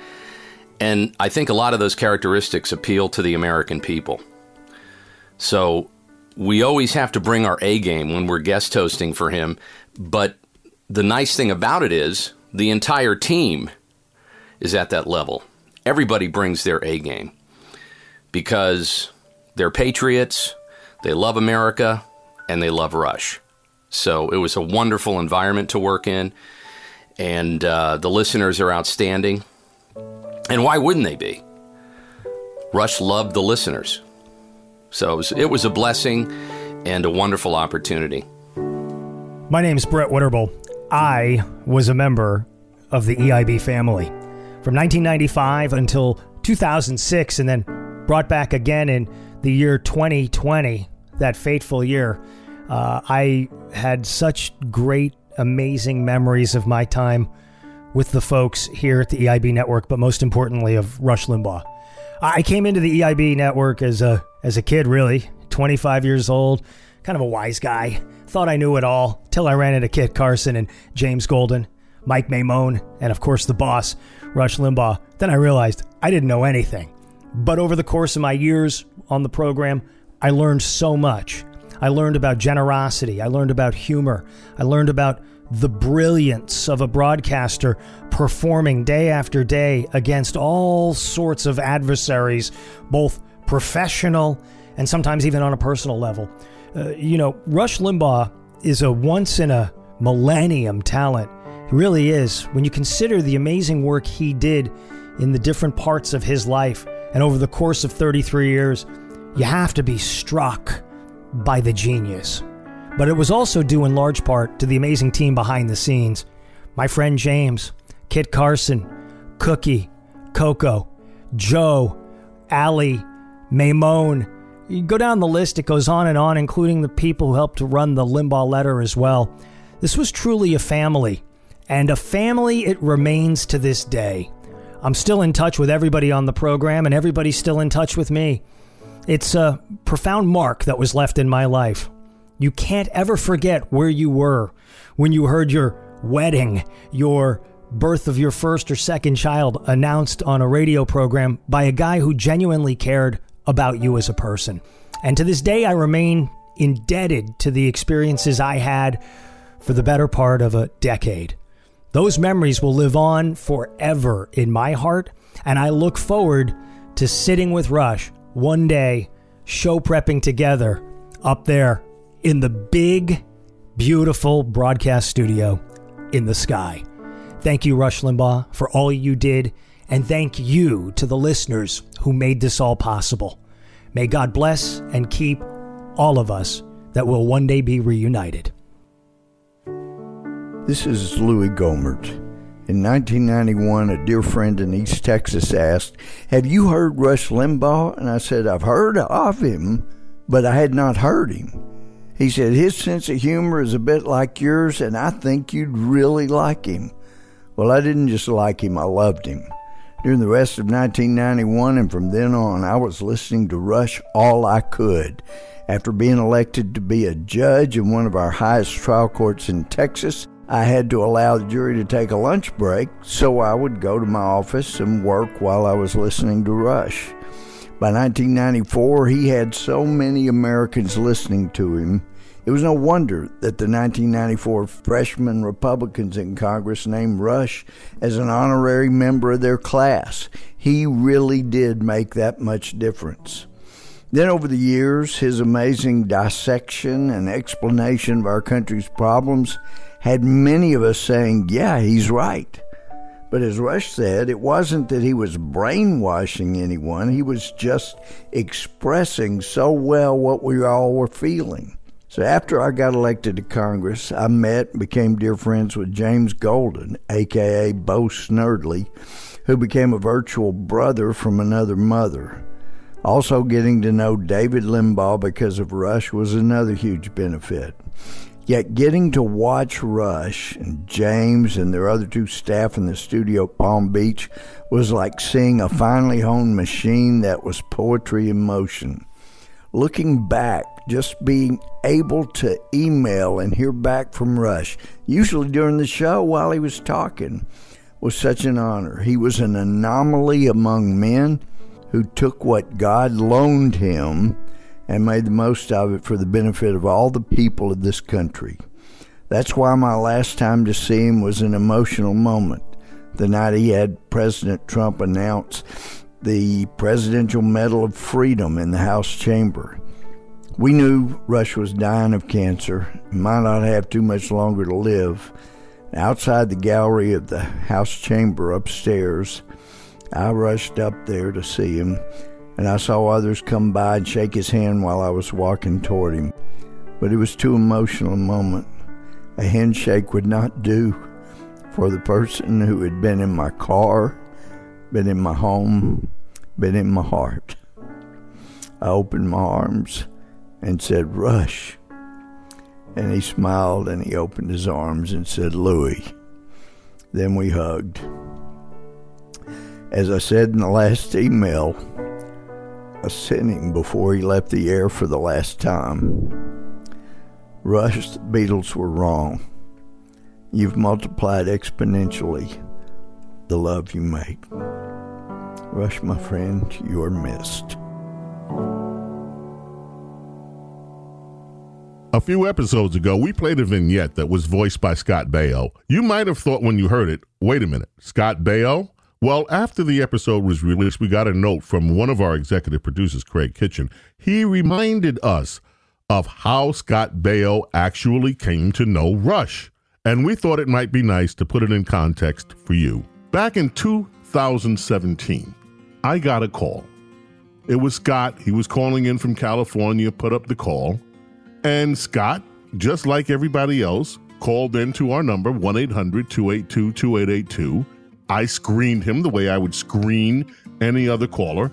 And I think a lot of those characteristics appeal to the American people. So we always have to bring our A game when we're guest hosting for him. But the nice thing about it is the entire team is at that level. Everybody brings their A game because they're patriots, they love America, and they love Rush. So it was a wonderful environment to work in, and uh, the listeners are outstanding. And why wouldn't they be? Rush loved the listeners. So it was, it was a blessing and a wonderful opportunity. My name is Brett Winterble. I was a member of the EIB family from 1995 until 2006, and then brought back again in the year 2020, that fateful year. Uh, I had such great, amazing memories of my time with the folks here at the EIB network, but most importantly of Rush Limbaugh. I came into the EIB network as a as a kid, really, 25 years old, kind of a wise guy. Thought I knew it all till I ran into Kit Carson and James Golden, Mike Maimone, and of course the boss, Rush Limbaugh. Then I realized I didn't know anything. But over the course of my years on the program, I learned so much. I learned about generosity. I learned about humor. I learned about the brilliance of a broadcaster performing day after day against all sorts of adversaries, both professional and sometimes even on a personal level. Uh, you know, Rush Limbaugh is a once in a millennium talent. really is. When you consider the amazing work he did in the different parts of his life and over the course of 33 years, you have to be struck by the genius. But it was also due in large part to the amazing team behind the scenes. My friend James, Kit Carson, Cookie, Coco, Joe, Allie, Maimone. You go down the list, it goes on and on, including the people who helped to run the Limbaugh letter as well. This was truly a family, and a family it remains to this day. I'm still in touch with everybody on the program, and everybody's still in touch with me. It's a profound mark that was left in my life. You can't ever forget where you were when you heard your wedding, your birth of your first or second child announced on a radio program by a guy who genuinely cared about you as a person. And to this day, I remain indebted to the experiences I had for the better part of a decade. Those memories will live on forever in my heart, and I look forward to sitting with Rush one day, show prepping together up there in the big, beautiful broadcast studio in the sky. Thank you, Rush Limbaugh, for all you did, and thank you to the listeners who made this all possible. May God bless and keep all of us that will one day be reunited. This is Louis Gohmert. In 1991, a dear friend in East Texas asked, Have you heard Rush Limbaugh? And I said, I've heard of him, but I had not heard him. He said, His sense of humor is a bit like yours, and I think you'd really like him. Well, I didn't just like him, I loved him. During the rest of 1991 and from then on, I was listening to Rush all I could. After being elected to be a judge in one of our highest trial courts in Texas, I had to allow the jury to take a lunch break, so I would go to my office and work while I was listening to Rush. By 1994, he had so many Americans listening to him it was no wonder that the 1994 freshman Republicans in Congress named Rush as an honorary member of their class. He really did make that much difference. Then, over the years, his amazing dissection and explanation of our country's problems had many of us saying, Yeah, he's right. But as Rush said, it wasn't that he was brainwashing anyone, he was just expressing so well what we all were feeling. So after I got elected to Congress, I met and became dear friends with James Golden, aka Bo Snerdley, who became a virtual brother from another mother. Also, getting to know David Limbaugh because of Rush was another huge benefit. Yet, getting to watch Rush and James and their other two staff in the studio at Palm Beach was like seeing a finely honed machine that was poetry in motion. Looking back, just being able to email and hear back from Rush, usually during the show while he was talking, was such an honor. He was an anomaly among men who took what God loaned him and made the most of it for the benefit of all the people of this country. That's why my last time to see him was an emotional moment. The night he had President Trump announce the Presidential Medal of Freedom in the House chamber. We knew Rush was dying of cancer and might not have too much longer to live. Outside the gallery of the House chamber upstairs, I rushed up there to see him, and I saw others come by and shake his hand while I was walking toward him. But it was too emotional a moment. A handshake would not do for the person who had been in my car, been in my home, been in my heart. I opened my arms and said, Rush. And he smiled and he opened his arms and said, Louis. Then we hugged. As I said in the last email, Sent him before he left the air for the last time. Rush, Beatles were wrong. You've multiplied exponentially the love you make. Rush, my friend, you're missed. A few episodes ago, we played a vignette that was voiced by Scott Baio. You might have thought when you heard it, wait a minute, Scott Baio? Well, after the episode was released, we got a note from one of our executive producers, Craig Kitchen. He reminded us of how Scott Baio actually came to know Rush. and we thought it might be nice to put it in context for you. Back in 2017, I got a call. It was Scott. He was calling in from California, put up the call. And Scott, just like everybody else, called into our number 1 800 282 2882. I screened him the way I would screen any other caller.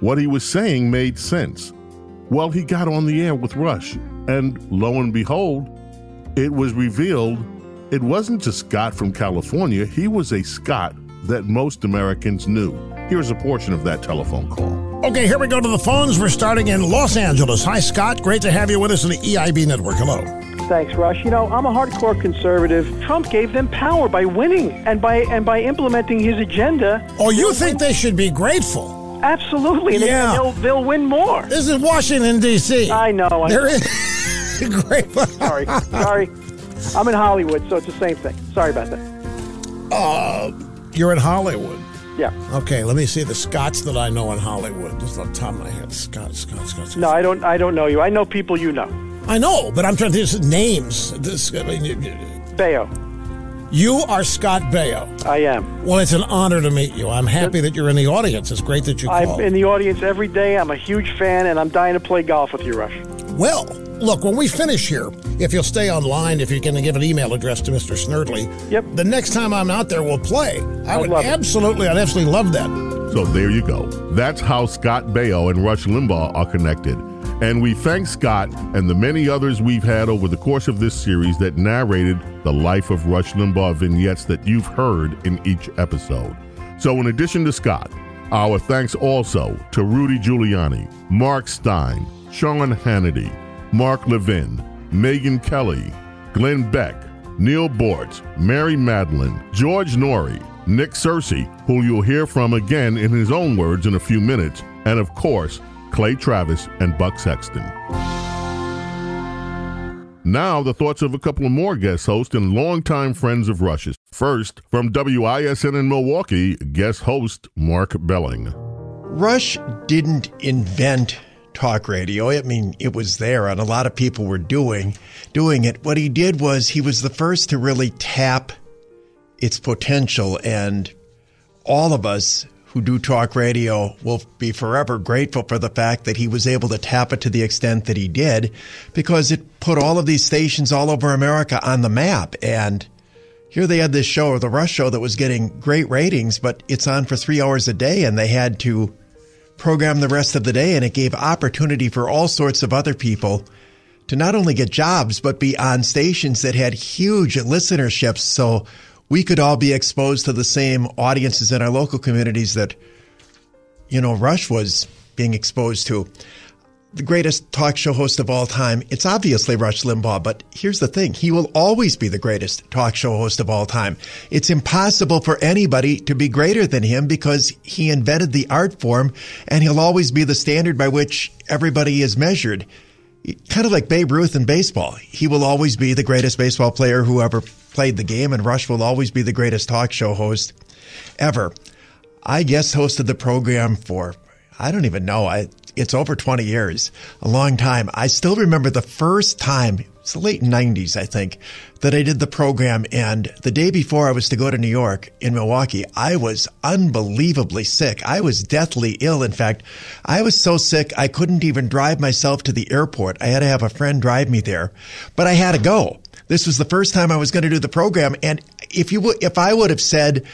What he was saying made sense. Well, he got on the air with Rush, and lo and behold, it was revealed it wasn't just Scott from California, he was a Scott that most Americans knew. Here's a portion of that telephone call. Okay, here we go to the phones. We're starting in Los Angeles. Hi, Scott. Great to have you with us on the EIB network. Hello. Thanks, Rush. You know, I'm a hardcore conservative. Trump gave them power by winning and by and by implementing his agenda. Oh, you think they should be grateful? Absolutely. And Yeah. they'll, they'll win more. This is Washington D.C. I know. I There know. is great. sorry, sorry. I'm in Hollywood, so it's the same thing. Sorry about that. Uh, you're in Hollywood. Yeah. Okay, let me see the Scots that I know in Hollywood. Just on the top of my head, Scott, Scott, Scott. Scott. No, I don't. I don't know you. I know people you know. I know, but I'm trying to think names. This, I mean, you- Baio. you are Scott Baio. I am. Well, it's an honor to meet you. I'm happy that you're in the audience. It's great that you I'm in the audience every day. I'm a huge fan, and I'm dying to play golf with you, Rush. Well, look, when we finish here, if you'll stay online, if you can give an email address to Mr. Snerdley, yep. the next time I'm out there, we'll play. I I'd would love it. absolutely, I'd absolutely love that. So there you go. That's how Scott Baio and Rush Limbaugh are connected. And we thank Scott and the many others we've had over the course of this series that narrated the life of Rush Limbaugh vignettes that you've heard in each episode. So, in addition to Scott, our thanks also to Rudy Giuliani, Mark Steyn, Sean Hannity, Mark Levin, Megyn Kelly, Glenn Beck, Neal Boortz, Mary Matalin, George Noory, Nick Searcy, who you'll hear from again in his own words in a few minutes, and of course, Clay Travis and Buck Sexton. Now, the thoughts of a couple more guest hosts and longtime friends of Rush's. First, from WISN in Milwaukee, guest host Mark Belling. Rush didn't invent talk radio. I mean, it was there and a lot of people were doing doing it. What he did was he was the first to really tap its potential and all of us who do talk radio will be forever grateful for the fact that he was able to tap it to the extent that he did because it put all of these stations all over America on the map and here they had this show, the Rush Show, that was getting great ratings, but it's on for three hours a day, and they had to program the rest of the day, and it gave opportunity for all sorts of other people to not only get jobs, but be on stations that had huge listenerships. So we could all be exposed to the same audiences in our local communities that, you know, Rush was being exposed to the greatest talk show host of all time. It's obviously Rush Limbaugh, but here's the thing. He will always be the greatest talk show host of all time. It's impossible for anybody to be greater than him because he invented the art form and he'll always be the standard by which everybody is measured. Kind of like Babe Ruth in baseball. He will always be the greatest baseball player who ever played the game and Rush will always be the greatest talk show host ever. I guest hosted the program for I don't even know. I it's over 20 years, a long time. I still remember the first time, it's the late 90s, I think, that I did the program. And the day before I was to go to New York in Milwaukee, I was unbelievably sick. I was deathly ill. In fact, I was so sick I couldn't even drive myself to the airport. I had to have a friend drive me there, but I had to go. This was the first time I was going to do the program. And if you would, if I would have said,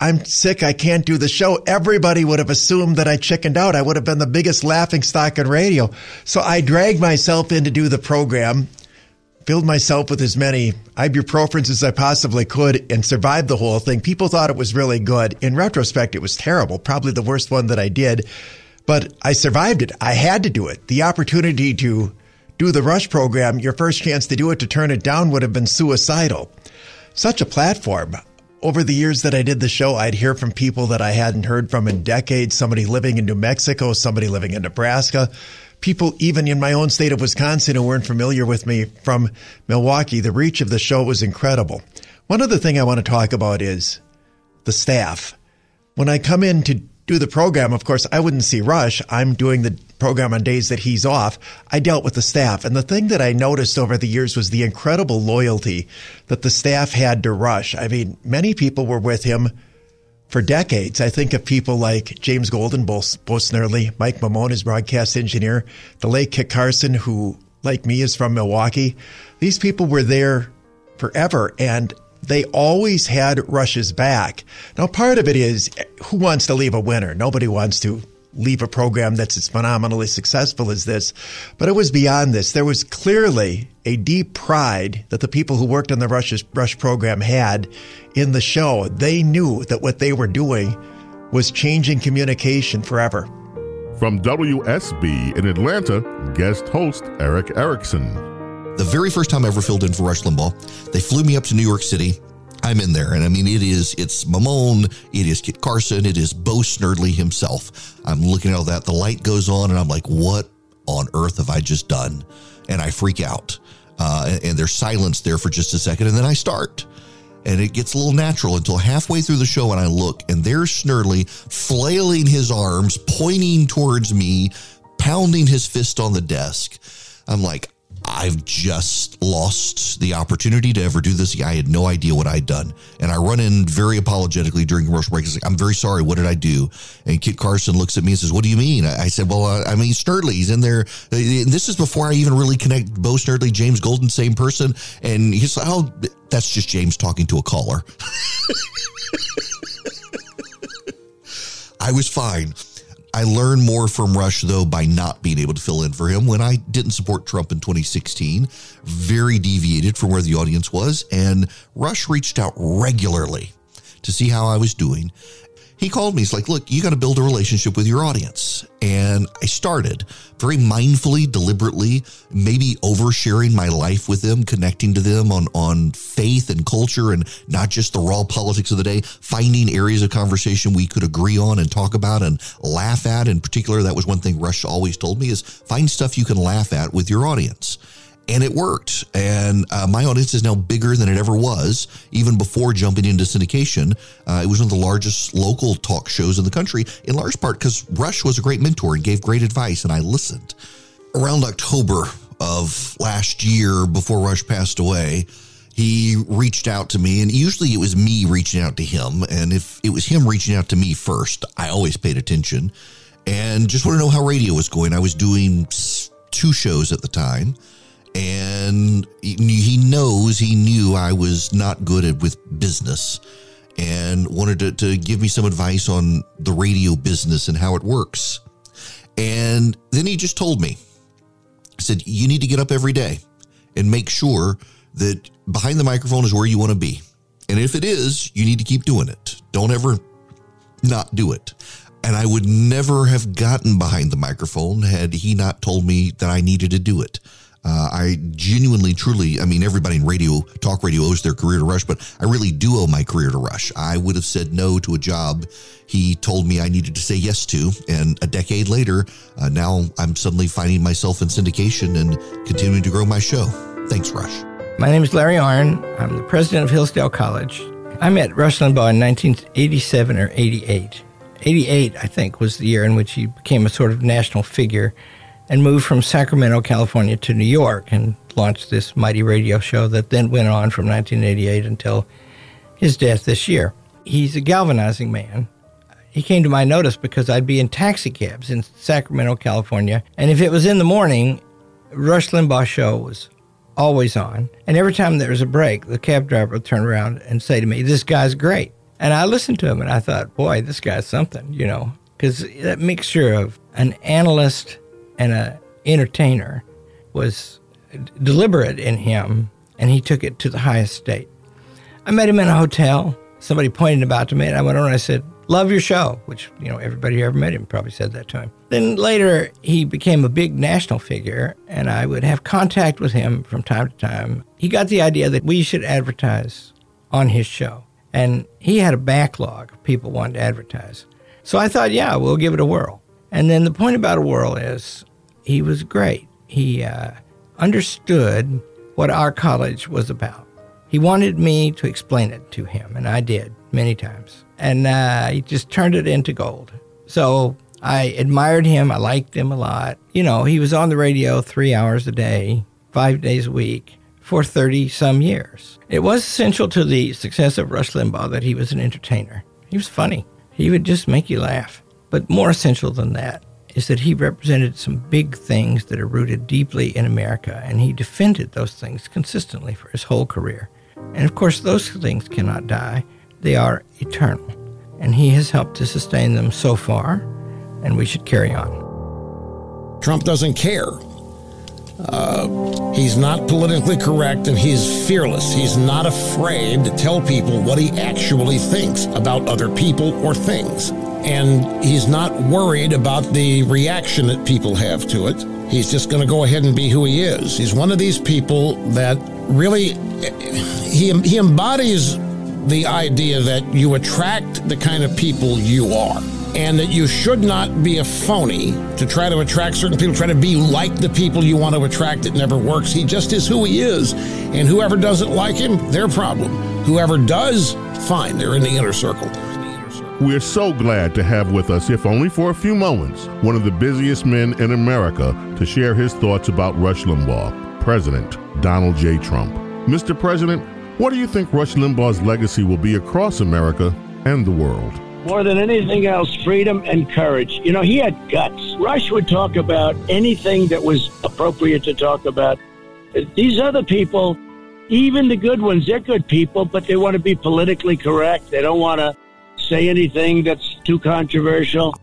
I'm sick. I can't do the show. Everybody would have assumed that I chickened out. I would have been the biggest laughing stock in radio. So I dragged myself in to do the program, filled myself with as many ibuprofens as I possibly could and survived the whole thing. People thought it was really good. In retrospect, it was terrible. Probably the worst one that I did, but I survived it. I had to do it. The opportunity to do the Rush program, your first chance to do it, to turn it down would have been suicidal. Such a platform over the years that I did the show, I'd hear from people that I hadn't heard from in decades. Somebody living in New Mexico, somebody living in Nebraska, people even in my own state of Wisconsin who weren't familiar with me from Milwaukee. The reach of the show was incredible. One other thing I want to talk about is the staff. When I come in to do the program, of course, I wouldn't see Rush. I'm doing the program on days that he's off. I dealt with the staff. And the thing that I noticed over the years was the incredible loyalty that the staff had to Rush. I mean, many people were with him for decades. I think of people like James Golden, Bo, Snerdley, Mike Maimone, his broadcast engineer, the late Kit Carson, who, like me, is from Milwaukee. These people were there forever. And they always had Rush's back. Now, part of it is who wants to leave a winner? Nobody wants to leave a program that's as phenomenally successful as this. But it was beyond this. There was clearly a deep pride that the people who worked on the Rush, Rush program had in the show. They knew that what they were doing was changing communication forever. From WSB in Atlanta, guest host Erick Erickson. The very first time I ever filled in for Rush Limbaugh, they flew me up to New York City. I'm in there. And I mean, it is, it's Maimone, it is Kit Carson, it is Bo Snerdley himself. I'm looking at all that. The light goes on, and I'm like, what on earth have I just done? And I freak out. Uh, and, and there's silence there for just a second. And then I start. And it gets a little natural until halfway through the show, and I look, and there's Snerdley flailing his arms, pointing towards me, pounding his fist on the desk. I'm like, I've just lost the opportunity to ever do this. I had no idea what I'd done. And I run in very apologetically during commercial break. Like, I'm very sorry. What did I do? And Kit Carson looks at me and says, What do you mean? I said, Well, uh, I mean, Snerdley, he's in there. This is before I even really connect Bo Snerdley, James Golden, same person. And he's like, Oh, that's just James talking to a caller. I was fine. I learned more from Rush, though, by not being able to fill in for him when I didn't support Trump in 2016. Very deviated from where the audience was. And Rush reached out regularly to see how I was doing he called me. He's like, look, you got to build a relationship with your audience. And I started very mindfully, deliberately, maybe oversharing my life with them, connecting to them on, on faith and culture and not just the raw politics of the day, finding areas of conversation we could agree on and talk about and laugh at. In particular, that was one thing Rush always told me is find stuff you can laugh at with your audience and it worked. And uh, my audience is now bigger than it ever was, even before jumping into syndication. Uh, it was one of the largest local talk shows in the country, in large part because Rush was a great mentor and gave great advice, and I listened. Around October of last year, before Rush passed away, he reached out to me, and usually it was me reaching out to him. And if it was him reaching out to me first, I always paid attention and just want to know how radio was going. I was doing two shows at the time and he knows he knew I was not good at with business and wanted to, to give me some advice on the radio business and how it works. And then he just told me, said, You need to get up every day and make sure that behind the microphone is where you want to be. And if it is, you need to keep doing it. Don't ever not do it. And I would never have gotten behind the microphone had he not told me that I needed to do it. Uh, I genuinely, truly, I mean, everybody in radio, talk radio owes their career to Rush, but I really do owe my career to Rush. I would have said no to a job he told me I needed to say yes to. And a decade later, uh, now I'm suddenly finding myself in syndication and continuing to grow my show. Thanks, Rush. My name is Larry Arnn. I'm the president of Hillsdale College. I met Rush Limbaugh in 1987 or 88. 88, I think, was the year in which he became a sort of national figure and moved from Sacramento, California to New York and launched this mighty radio show that then went on from 1988 until his death this year. He's a galvanizing man. He came to my notice because I'd be in taxicabs in Sacramento, California, and if it was in the morning, Rush Limbaugh show was always on. And every time there was a break, the cab driver would turn around and say to me, This guy's great. And I listened to him and I thought, Boy, this guy's something, you know, because that mixture of an analyst and an entertainer was deliberate in him, and he took it to the highest state. I met him in a hotel. Somebody pointed him out to me, and I went over and I said, Love your show, which, you know, everybody who ever met him probably said that to him. Then later, he became a big national figure, and I would have contact with him from time to time. He got the idea that we should advertise on his show, and he had a backlog of people wanting to advertise. So I thought, yeah, we'll give it a whirl. And then the point about a whirl is he was great. He uh, understood what our college was about. He wanted me to explain it to him, and I did many times. And uh, he just turned it into gold. So I admired him. I liked him a lot. You know, he was on the radio three hours a day, five days a week for 30 some years. It was essential to the success of Rush Limbaugh that he was an entertainer. He was funny. He would just make you laugh. But more essential than that is that he represented some big things that are rooted deeply in America, and he defended those things consistently for his whole career. And of course, those things cannot die, they are eternal. And he has helped to sustain them so far, and we should carry on. Trump doesn't care. Uh, he's not politically correct and he's fearless. He's not afraid to tell people what he actually thinks about other people or things. And he's not worried about the reaction that people have to it. He's just going to go ahead and be who he is. He's one of these people that really he he embodies the idea that you attract the kind of people you are and that you should not be a phony to try to attract certain people, try to be like the people you want to attract. It never works. He just is who he is. And whoever doesn't like him, their problem. Whoever does, fine, they're in the inner circle. We're so glad to have with us, if only for a few moments, one of the busiest men in America to share his thoughts about Rush Limbaugh, President Donald J. Trump. Mr. President, what do you think Rush Limbaugh's legacy will be across America and the world? more than anything else, freedom and courage. You know, he had guts. Rush would talk about anything that was appropriate to talk about. These other people, even the good ones, they're good people, but they want to be politically correct. They don't want to say anything that's too controversial.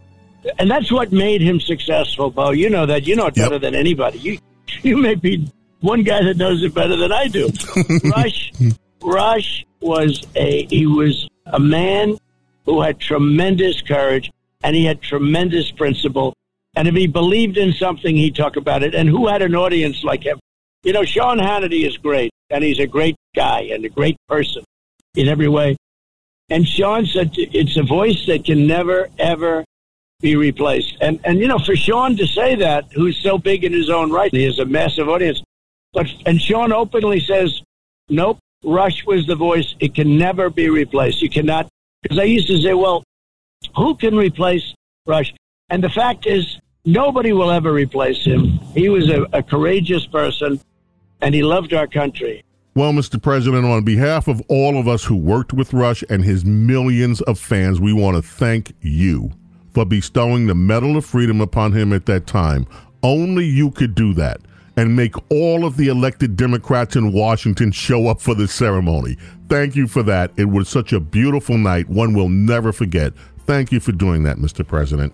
And that's what made him successful, Bo. You know that. You know it better than anybody. You, you may be one guy that knows it better than I do. Rush, Rush was a, he was a man who had tremendous courage and he had tremendous principle. And if he believed in something, he'd talk about it. And who had an audience like him? You know, Sean Hannity is great, and he's a great guy and a great person in every way. And Sean said it's a voice that can never, ever be replaced. And, and you know, for Sean to say that, who's so big in his own right, he has a massive audience. But, and Sean openly says, nope, Rush was the voice. It can never be replaced. You cannot because I used to say, well, who can replace Rush? And the fact is, nobody will ever replace him. He was a, a courageous person, and he loved our country. Well, Mr. President, on behalf of all of us who worked with Rush and his millions of fans, we want to thank you for bestowing the Medal of Freedom upon him at that time. Only you could do that and make all of the elected Democrats in Washington show up for the ceremony. Thank you for that. It was such a beautiful night, one we'll never forget. Thank you for doing that, Mr. President.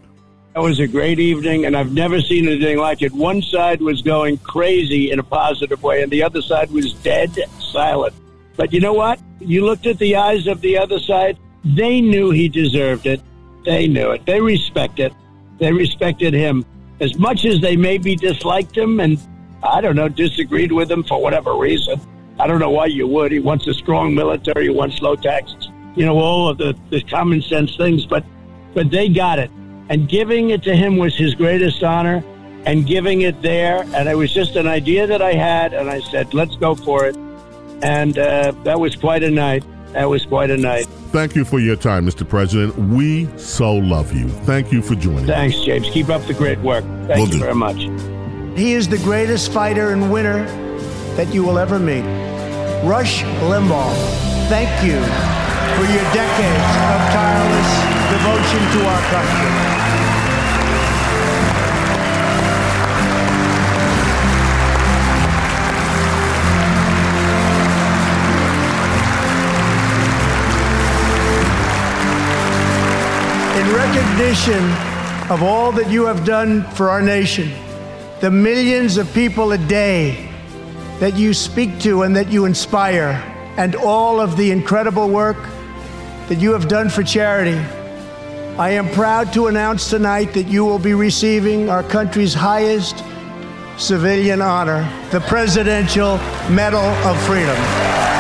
That was a great evening, and I've never seen anything like it. One side was going crazy in a positive way, and the other side was dead silent. But you know what? You looked at the eyes of the other side, they knew he deserved it. They knew it. They respect it. They respected him as much as they maybe disliked him and I don't know, disagreed with him for whatever reason. I don't know why you would. He wants a strong military. He wants low taxes. You know, all of the, the common sense things, but but they got it. And giving it to him was his greatest honor and giving it there. And it was just an idea that I had. And I said, let's go for it. And uh, that was quite a night. That was quite a night. Thank you for your time, Mr. President. We so love you. Thank you for joining us. Thanks, James. Keep up the great work. Thank Will you do. very much. He is the greatest fighter and winner that you will ever meet. Rush Limbaugh, thank you for your decades of tireless devotion to our country. In recognition of all that you have done for our nation, the millions of people a day that you speak to and that you inspire, and all of the incredible work that you have done for charity. I am proud to announce tonight that you will be receiving our country's highest civilian honor, the Presidential Medal of Freedom.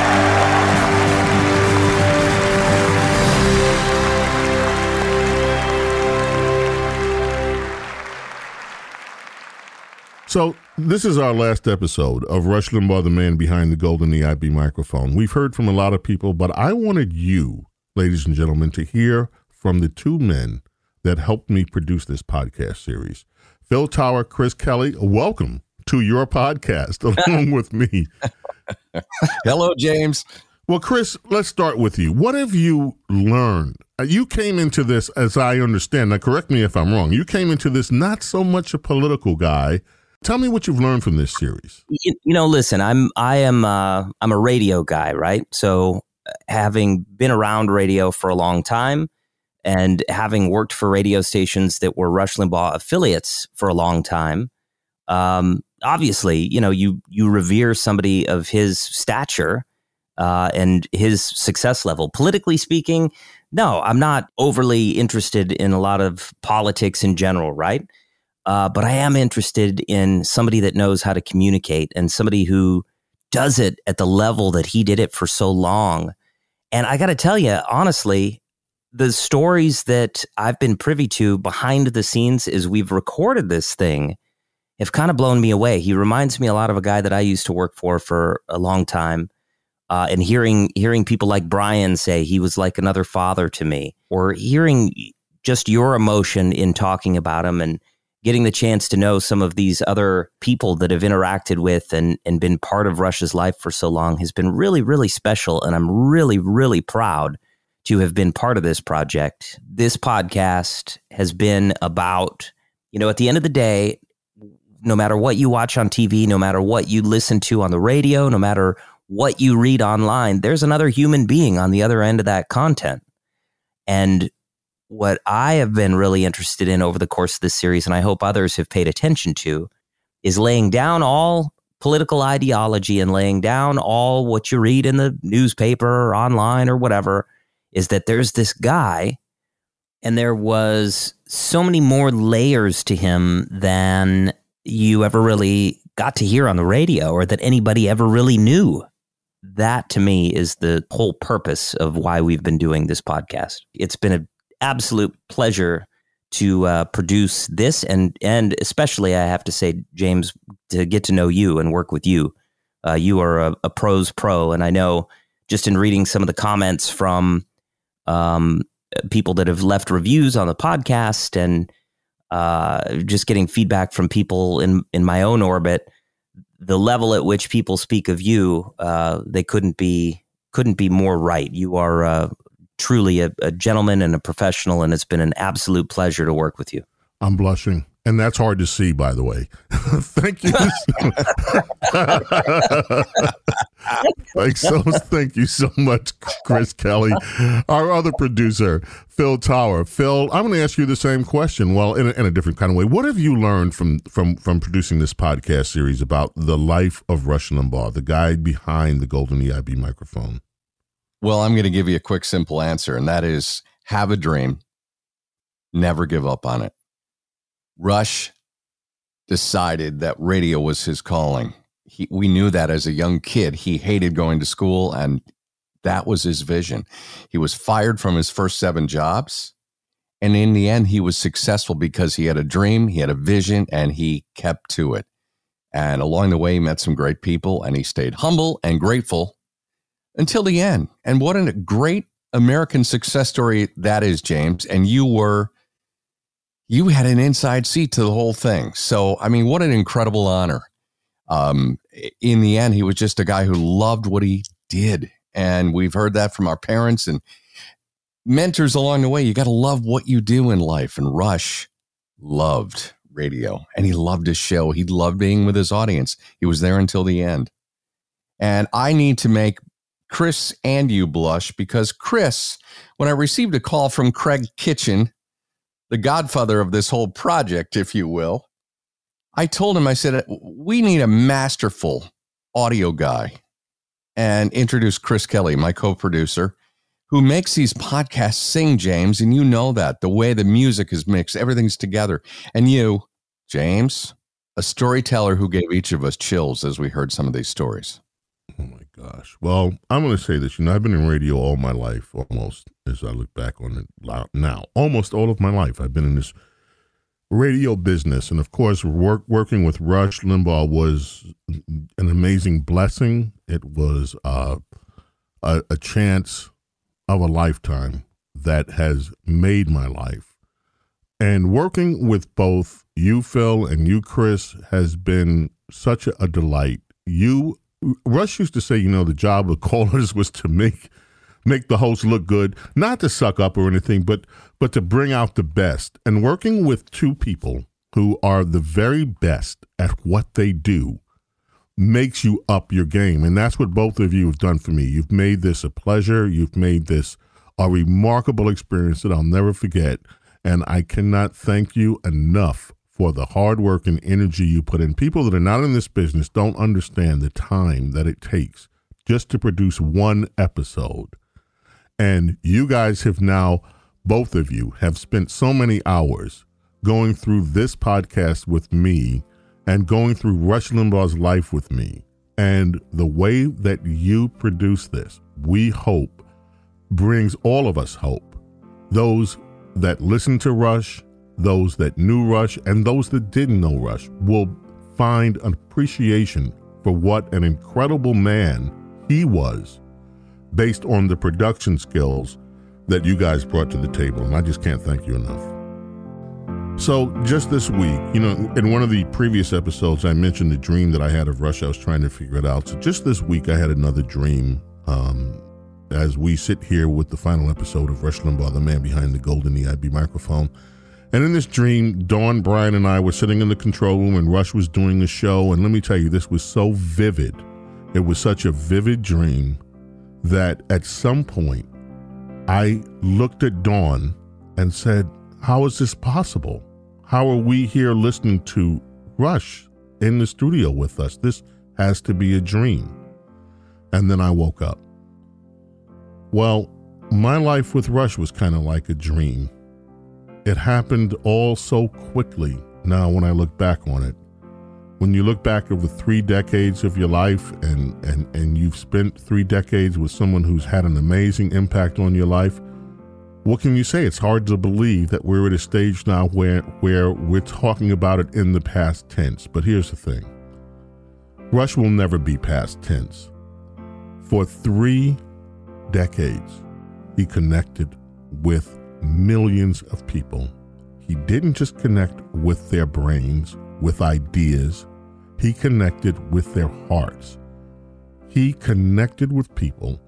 So, this is our last episode of Rush Limbaugh, the man behind the golden EIB microphone. We've heard from a lot of people, but I wanted you, ladies and gentlemen, to hear from the two men that helped me produce this podcast series. Phil Tower, Chris Kelly, welcome to your podcast along with me. Hello, James. Well, Chris, let's start with you. What have you learned? Uh, You came into this, as I understand, now correct me if I'm wrong, you came into this not so much a political guy. Tell me what you've learned from this series. you, you know listen i'm i am uh i'm a radio guy right? So uh, having been around radio for a long time and having worked for radio stations that were rush limbaugh affiliates for a long time um obviously you know you you revere somebody of his stature uh and his success level. Politically speaking no i'm not overly interested in a lot of politics in general right uh, but I am interested in somebody that knows how to communicate and somebody who does it at the level that he did it for so long. And I got to tell you, honestly, the stories that I've been privy to behind the scenes as we've recorded this thing have kind of blown me away. He reminds me a lot of a guy that I used to work for for a long time. Uh, and hearing hearing people like Brian say he was like another father to me, or hearing just your emotion in talking about him and getting the chance to know some of these other people that have interacted with and, and been part of Rush's life for so long has been really, really special. And I'm really, really proud to have been part of this project. This podcast has been about, you know, at the end of the day, no matter what you watch on TV, no matter what you listen to on the radio, no matter what you read online, there's another human being on the other end of that content. And what I have been really interested in over the course of this series, and I hope others have paid attention to, is laying down all political ideology and laying down all what you read in the newspaper or online or whatever, is that there's this guy and there was so many more layers to him than you ever really got to hear on the radio or that anybody ever really knew. That to me is the whole purpose of why we've been doing this podcast. It's been an absolute pleasure to uh, produce this and and especially I have to say James to get to know you and work with you. Uh, you are a, a pros pro, and I know just in reading some of the comments from um, people that have left reviews on the podcast and uh, just getting feedback from people in in my own orbit, the level at which people speak of you, uh, they couldn't be couldn't be more right. You are uh, truly a, a gentleman and a professional, and it's been an absolute pleasure to work with you. I'm blushing. And that's hard to see, by the way. thank you. Thanks so, thank you so much, Chris Kelly. Our other producer, Phil Tower. Phil, I'm going to ask you the same question. Well, in a, in a different kind of way. What have you learned from from from producing this podcast series about the life of Rush Limbaugh, the guy behind the golden EIB microphone? Well, I'm going to give you a quick, simple answer, and that is have a dream, never give up on it. Rush decided that radio was his calling. He, we knew that as a young kid. He hated going to school, and that was his vision. He was fired from his first seven jobs. And in the end, he was successful because he had a dream, he had a vision, and he kept to it. And along the way, he met some great people, and he stayed humble and grateful until the end. And what a great American success story that is, James. And you were, you had an inside seat to the whole thing. So, I mean, what an incredible honor. Um, in the end, he was just a guy who loved what he did. And we've heard that from our parents and mentors along the way. You got to love what you do in life. And Rush loved radio and he loved his show. He loved being with his audience. He was there until the end. And I need to make Chris and you blush because Chris, when I received a call from Craig Kitchen, the godfather of this whole project, if you will, I told him, I said, uh, we need a masterful audio guy and introduced Chris Kelly, my co producer, who makes these podcasts sing, James. And you know that the way the music is mixed, everything's together. And you, James, a storyteller who gave each of us chills as we heard some of these stories. Oh Gosh. Well, I'm going to say this. You know, I've been in radio all my life, almost, as I look back on it now. Almost all of my life. I've been in this radio business. And of course, work, working with Rush Limbaugh was an amazing blessing. It was uh, a, a chance of a lifetime that has made my life. And working with both you, Phil, and you, Chris, has been such a, a delight. You, Rush used to say, you know, the job of callers was to make make the host look good, not to suck up or anything, but but to bring out the best. And working with two people who are the very best at what they do makes you up your game. And that's what both of you have done for me. You've made this a pleasure. You've made this a remarkable experience that I'll never forget. And I cannot thank you enough for the hard work and energy you put in. People that are not in this business don't understand the time that it takes just to produce one episode. And you guys have now, both of you, have spent so many hours going through this podcast with me and going through Rush Limbaugh's life with me. And the way that you produce this, we hope, brings all of us hope. Those that listen to Rush, those that knew Rush, and those that didn't know Rush will find appreciation for what an incredible man he was based on the production skills that you guys brought to the table. And I just can't thank you enough. So, just this week, you know, in one of the previous episodes, I mentioned the dream that I had of Rush. I was trying to figure it out. So, just this week, I had another dream um, as we sit here with the final episode of Rush Limbaugh, the man behind the golden EIB microphone. And in this dream, Dawn, Brian, and I were sitting in the control room, and Rush was doing the show. And let me tell you, this was so vivid. It was such a vivid dream that at some point, I looked at Dawn and said, How is this possible? How are we here listening to Rush in the studio with us? This has to be a dream. And then I woke up. Well, my life with Rush was kind of like a dream. It happened all so quickly now when I look back on it. When you look back over three decades of your life and, and, and you've spent three decades with someone who's had an amazing impact on your life, what can you say? It's hard to believe that we're at a stage now where where we're talking about it in the past tense. But here's the thing. Rush will never be past tense. For 3 decades, he connected with millions of people. He didn't just connect with their brains, with ideas. He connected with their hearts. He connected with people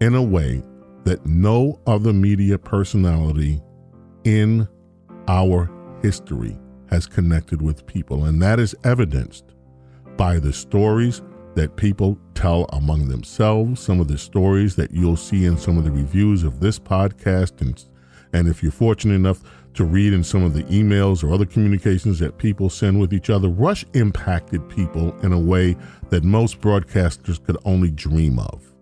in a way that no other media personality in our history has connected with people. And that is evidenced by the stories that people tell among themselves, some of the stories that you'll see in some of the reviews of this podcast. And, and if you're fortunate enough to read in some of the emails or other communications that people send with each other, Rush impacted people in a way that most broadcasters could only dream of.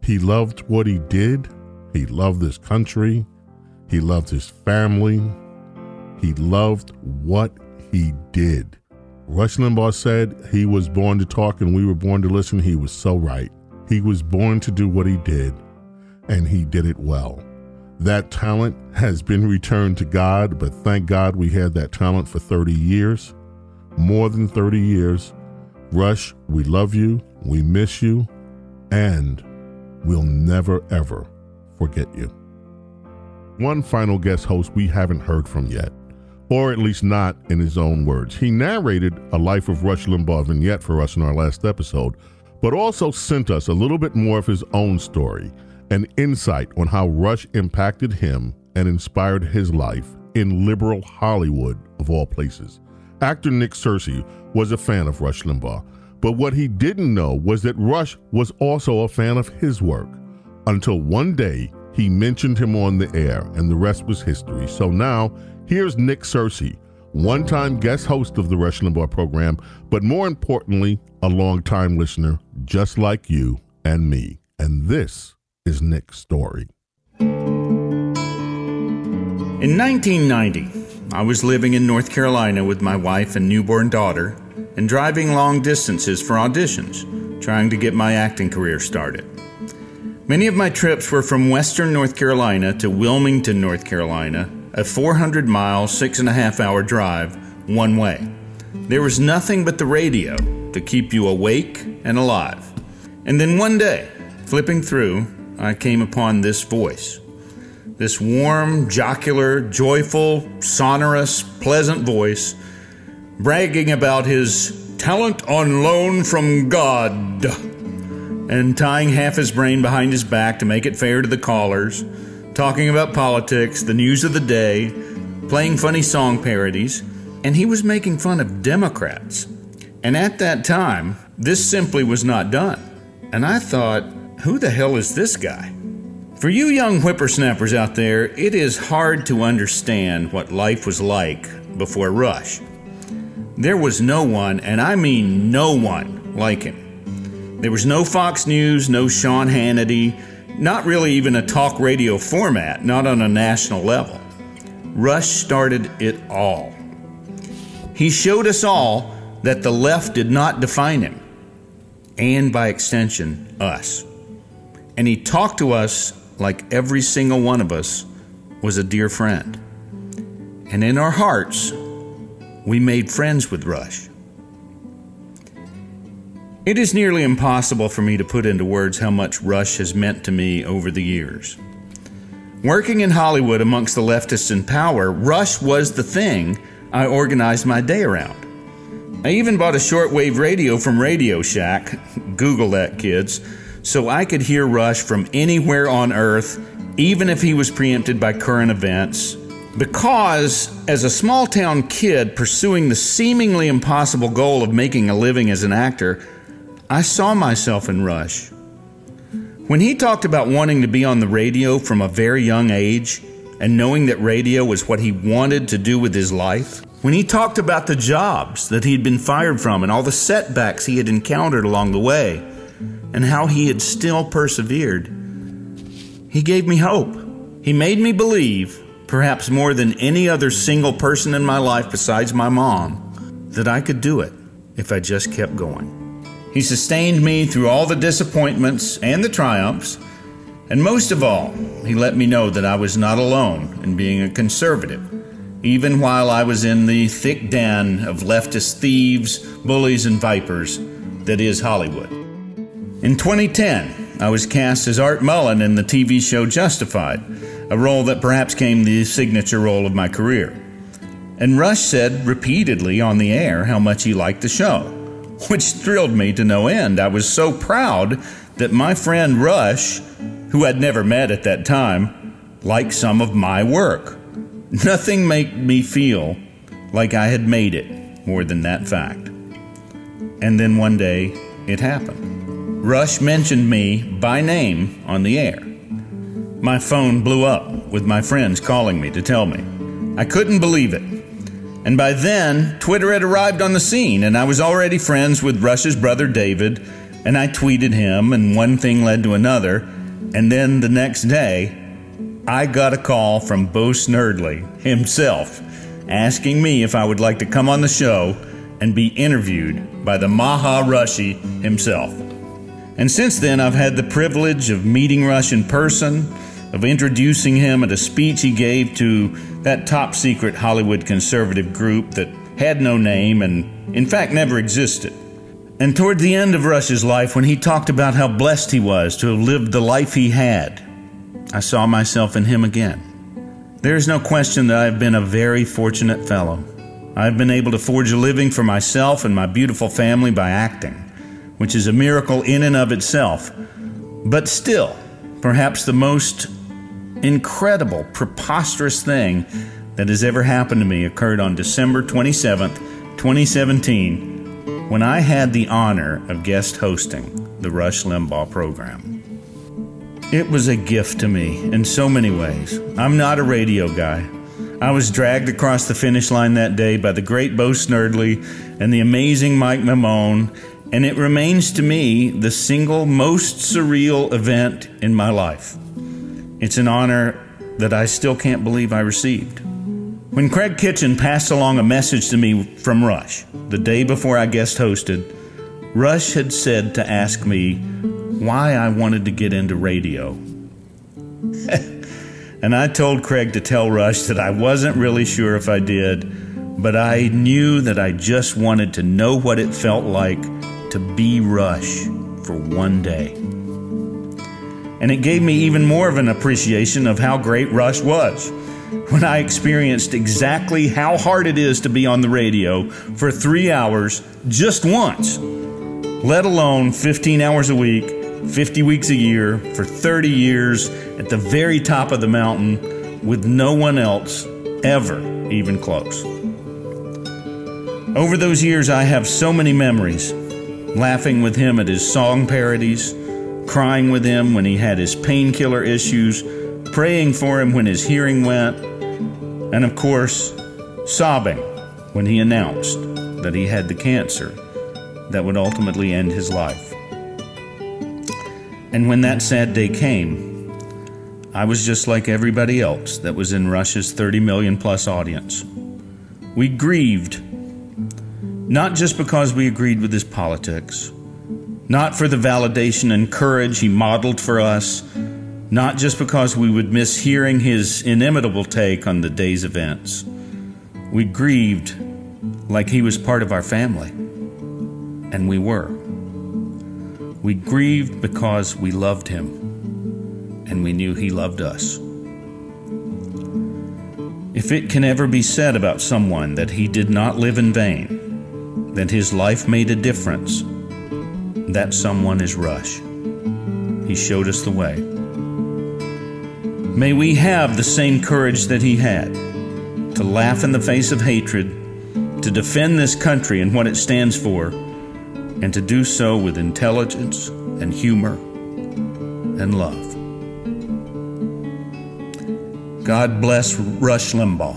He loved what he did. He loved this country. He loved his family. He loved what he did. Rush Limbaugh said he was born to talk and we were born to listen. He was so right. He was born to do what he did, and he did it well. That talent has been returned to God, but thank God we had that talent for 30 years, more than 30 years. Rush, we love you, we miss you, and we'll never, ever forget you. One final guest host we haven't heard from yet, or at least not in his own words. He narrated a Life of Rush Limbaugh vignette for us in our last episode, but also sent us a little bit more of his own story, an insight on how Rush impacted him and inspired his life in liberal Hollywood, of all places. Actor Nick Searcy was a fan of Rush Limbaugh, but what he didn't know was that Rush was also a fan of his work until one day he mentioned him on the air, and the rest was history. So now, here's Nick Searcy, one time guest host of the Rush Limbaugh program, but more importantly, a long-time listener just like you and me. And this is Nick's story. In 1990, I was living in North Carolina with my wife and newborn daughter and driving long distances for auditions, trying to get my acting career started. Many of my trips were from western North Carolina to Wilmington, North Carolina, a 400 mile, six and a half hour drive, one way. There was nothing but the radio to keep you awake and alive. And then one day, flipping through, I came upon this voice. This warm, jocular, joyful, sonorous, pleasant voice, bragging about his talent on loan from God, and tying half his brain behind his back to make it fair to the callers, talking about politics, the news of the day, playing funny song parodies, and he was making fun of Democrats. And at that time, this simply was not done. And I thought, who the hell is this guy? For you young whippersnappers out there, it is hard to understand what life was like before Rush. There was no one, and I mean no one, like him. There was no Fox News, no Sean Hannity, not really even a talk radio format, not on a national level. Rush started it all. He showed us all that the left did not define him, and by extension, us. And he talked to us like every single one of us was a dear friend. And in our hearts, we made friends with Rush. It is nearly impossible for me to put into words how much Rush has meant to me over the years. Working in Hollywood amongst the leftists in power, Rush was the thing I organized my day around. I even bought a shortwave radio from Radio Shack, Google that, kids, so I could hear Rush from anywhere on earth, even if he was preempted by current events. Because, as a small town kid pursuing the seemingly impossible goal of making a living as an actor, I saw myself in Rush. When he talked about wanting to be on the radio from a very young age and knowing that radio was what he wanted to do with his life, when he talked about the jobs that he'd been fired from and all the setbacks he had encountered along the way, and how he had still persevered, he gave me hope. He made me believe, perhaps more than any other single person in my life besides my mom, that I could do it if I just kept going. He sustained me through all the disappointments and the triumphs, and most of all, he let me know that I was not alone in being a conservative, even while I was in the thick den of leftist thieves, bullies, and vipers that is Hollywood. In 2010, I was cast as Art Mullen in the TV show Justified, a role that perhaps came the signature role of my career. And Rush said repeatedly on the air how much he liked the show, which thrilled me to no end. I was so proud that my friend Rush, who I'd never met at that time, liked some of my work. Nothing made me feel like I had made it more than that fact. And then one day, it happened. Rush mentioned me by name on the air. My phone blew up with my friends calling me to tell me. I couldn't believe it. And by then, Twitter had arrived on the scene, and I was already friends with Rush's brother David, and I tweeted him, and one thing led to another. And then the next day, I got a call from Bo Snerdley himself asking me if I would like to come on the show and be interviewed by the Maha Rushi himself. And since then, I've had the privilege of meeting Rush in person, of introducing him at a speech he gave to that top secret Hollywood conservative group that had no name and, in fact, never existed. And toward the end of Rush's life, when he talked about how blessed he was to have lived the life he had, I saw myself in him again. There is no question that I have been a very fortunate fellow. I have been able to forge a living for myself and my beautiful family by acting which is a miracle in and of itself. But still, perhaps the most incredible, preposterous thing that has ever happened to me occurred on December 27th, 2017, when I had the honor of guest hosting the Rush Limbaugh program. It was a gift to me in so many ways. I'm not a radio guy. I was dragged across the finish line that day by the great Bo Snerdley and the amazing Mike Maimone and it remains to me the single most surreal event in my life. It's an honor that I still can't believe I received. When Craig Kitchen passed along a message to me from Rush the day before I guest hosted, Rush had said to ask me why I wanted to get into radio. and I told Craig to tell Rush that I wasn't really sure if I did, but I knew that I just wanted to know what it felt like to be Rush for one day. And it gave me even more of an appreciation of how great Rush was when I experienced exactly how hard it is to be on the radio for three hours just once, let alone 15 hours a week, 50 weeks a year, for 30 years at the very top of the mountain with no one else ever even close. Over those years, I have so many memories laughing with him at his song parodies, crying with him when he had his painkiller issues, praying for him when his hearing went, and of course, sobbing when he announced that he had the cancer that would ultimately end his life. And when that sad day came, I was just like everybody else that was in Rush's 30 million plus audience. We grieved not just because we agreed with his politics, not for the validation and courage he modeled for us, not just because we would miss hearing his inimitable take on the day's events. We grieved like he was part of our family, and we were. We grieved because we loved him, and we knew he loved us. If it can ever be said about someone that he did not live in vain, that his life made a difference, that someone is Rush. He showed us the way. May we have the same courage that he had to laugh in the face of hatred, to defend this country and what it stands for, and to do so with intelligence and humor and love. God bless Rush Limbaugh,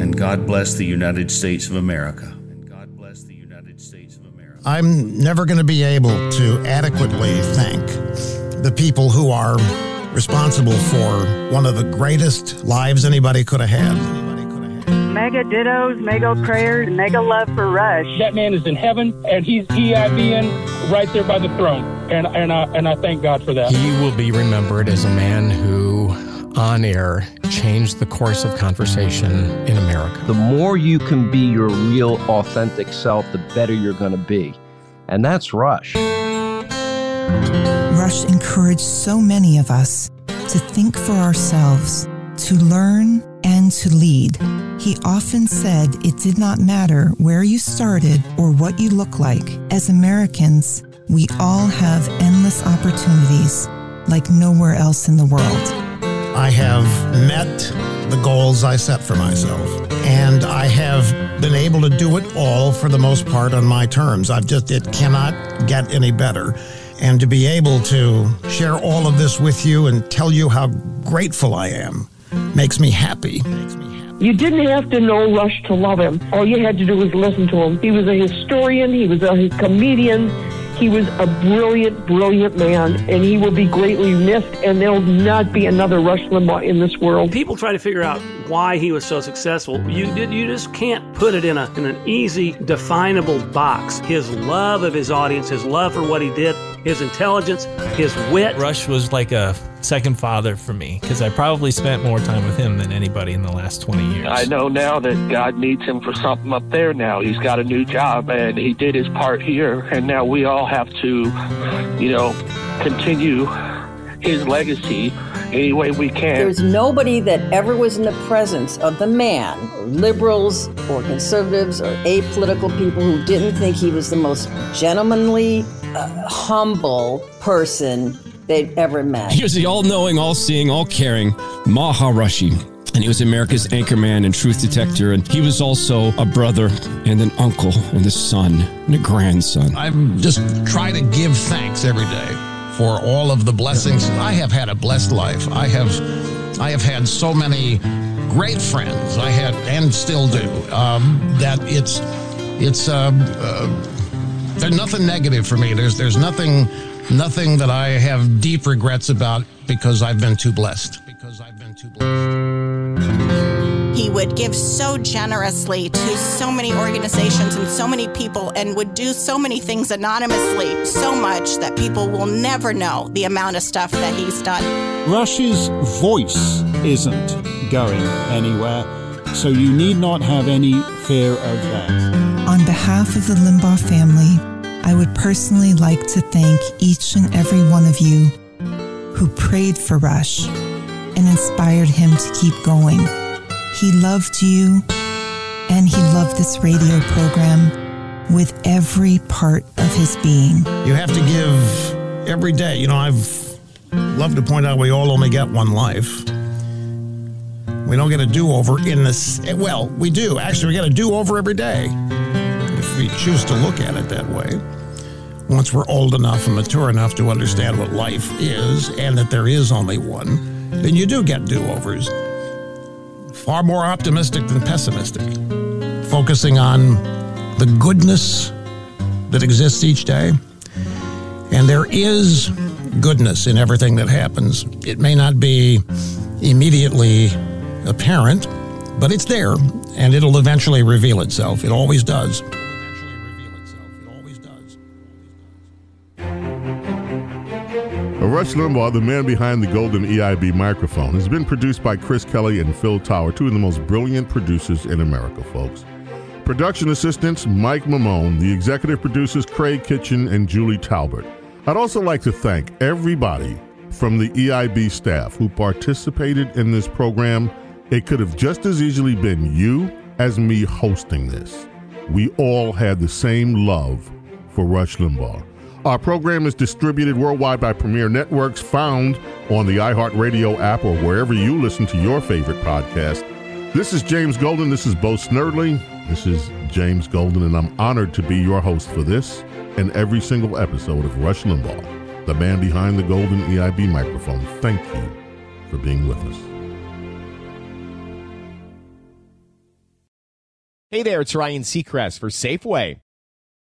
and God bless the United States of America. I'm never going to be able to adequately thank the people who are responsible for one of the greatest lives anybody could have had. Mega dittos, mega prayers, mega love for Rush. That man is in heaven, and he's EIBing right there by the throne, and and I and I thank God for that. He will be remembered as a man who, on air, changed the course of conversation in America. The more you can be your real, authentic self, the better you're going to be, and that's Rush. Rush encouraged so many of us to think for ourselves, to learn, and to lead. He often said it did not matter where you started or what you look like. As Americans, we all have endless opportunities like nowhere else in the world. I have met the goals I set for myself, and I have been able to do it all for the most part on my terms. I've just, it cannot get any better. And to be able to share all of this with you and tell you how grateful I am makes me happy. You didn't have to know Rush to love him. All you had to do was listen to him. He was a historian, he was a comedian, he was a brilliant, brilliant man, and he will be greatly missed, and there'll not be another Rush Limbaugh in this world. People try to figure out why he was so successful. You you just can't put it in a in an easy, definable box. His love of his audience, his love for what he did, his intelligence, his wit. Rush was like a second father for me because I probably spent more time with him than anybody in the last 20 years. I know now that God needs him for something up there now. He's got a new job and he did his part here, and now we all have to, you know, continue his legacy any way we can. There's nobody that ever was in the presence of the man, or liberals or conservatives or apolitical people who didn't think he was the most gentlemanly, uh, humble person they'd ever met. He was the all knowing, all seeing, all caring Maharishi. And he was America's anchorman and truth detector. And he was also a brother and an uncle and a son and a grandson. I'm just trying to give thanks every day for all of the blessings. I have had a blessed life. I have, I have had so many great friends. I had and still do. Um, that it's, it's, uh, uh, there's nothing negative for me. There's, there's nothing, nothing that I have deep regrets about because I've been too blessed. Because I've been too blessed. He would give so generously to so many organizations and so many people and would do so many things anonymously, so much that people will never know the amount of stuff that he's done. Rush's voice isn't going anywhere, so you need not have any fear of that. On behalf of the Limbaugh family, I would personally like to thank each and every one of you who prayed for Rush and inspired him to keep going. He loved you and he loved this radio program with every part of his being. You have to give every day. You know, I've loved to point out we all only get one life. We don't get a do over in this. Well, we do. Actually, we get a do over every day if we choose to look at it that way. Once we're old enough and mature enough to understand what life is and that there is only one, then you do get do overs. Far more optimistic than pessimistic. Focusing on the goodness that exists each day. And there is goodness in everything that happens. It may not be immediately apparent, but it's there and it'll eventually reveal itself. It always does. Rush Limbaugh, the man behind the golden EIB microphone, has been produced by Chris Kelly and Phil Tower, two of the most brilliant producers in America, folks. Production assistants Mike Maimone, the executive producers Craig Kitchen and Julie Talbert. I'd also like to thank everybody from the EIB staff who participated in this program. It could have just as easily been you as me hosting this. We all had the same love for Rush Limbaugh. Our program is distributed worldwide by Premier Networks, found on the iHeartRadio app or wherever you listen to your favorite podcast. This is James Golden. This is Bo Snerdley. This is James Golden, and I'm honored to be your host for this and every single episode of Rush Limbaugh, the man behind the golden EIB microphone. Thank you for being with us. Hey there, it's Ryan Seacrest for Safeway.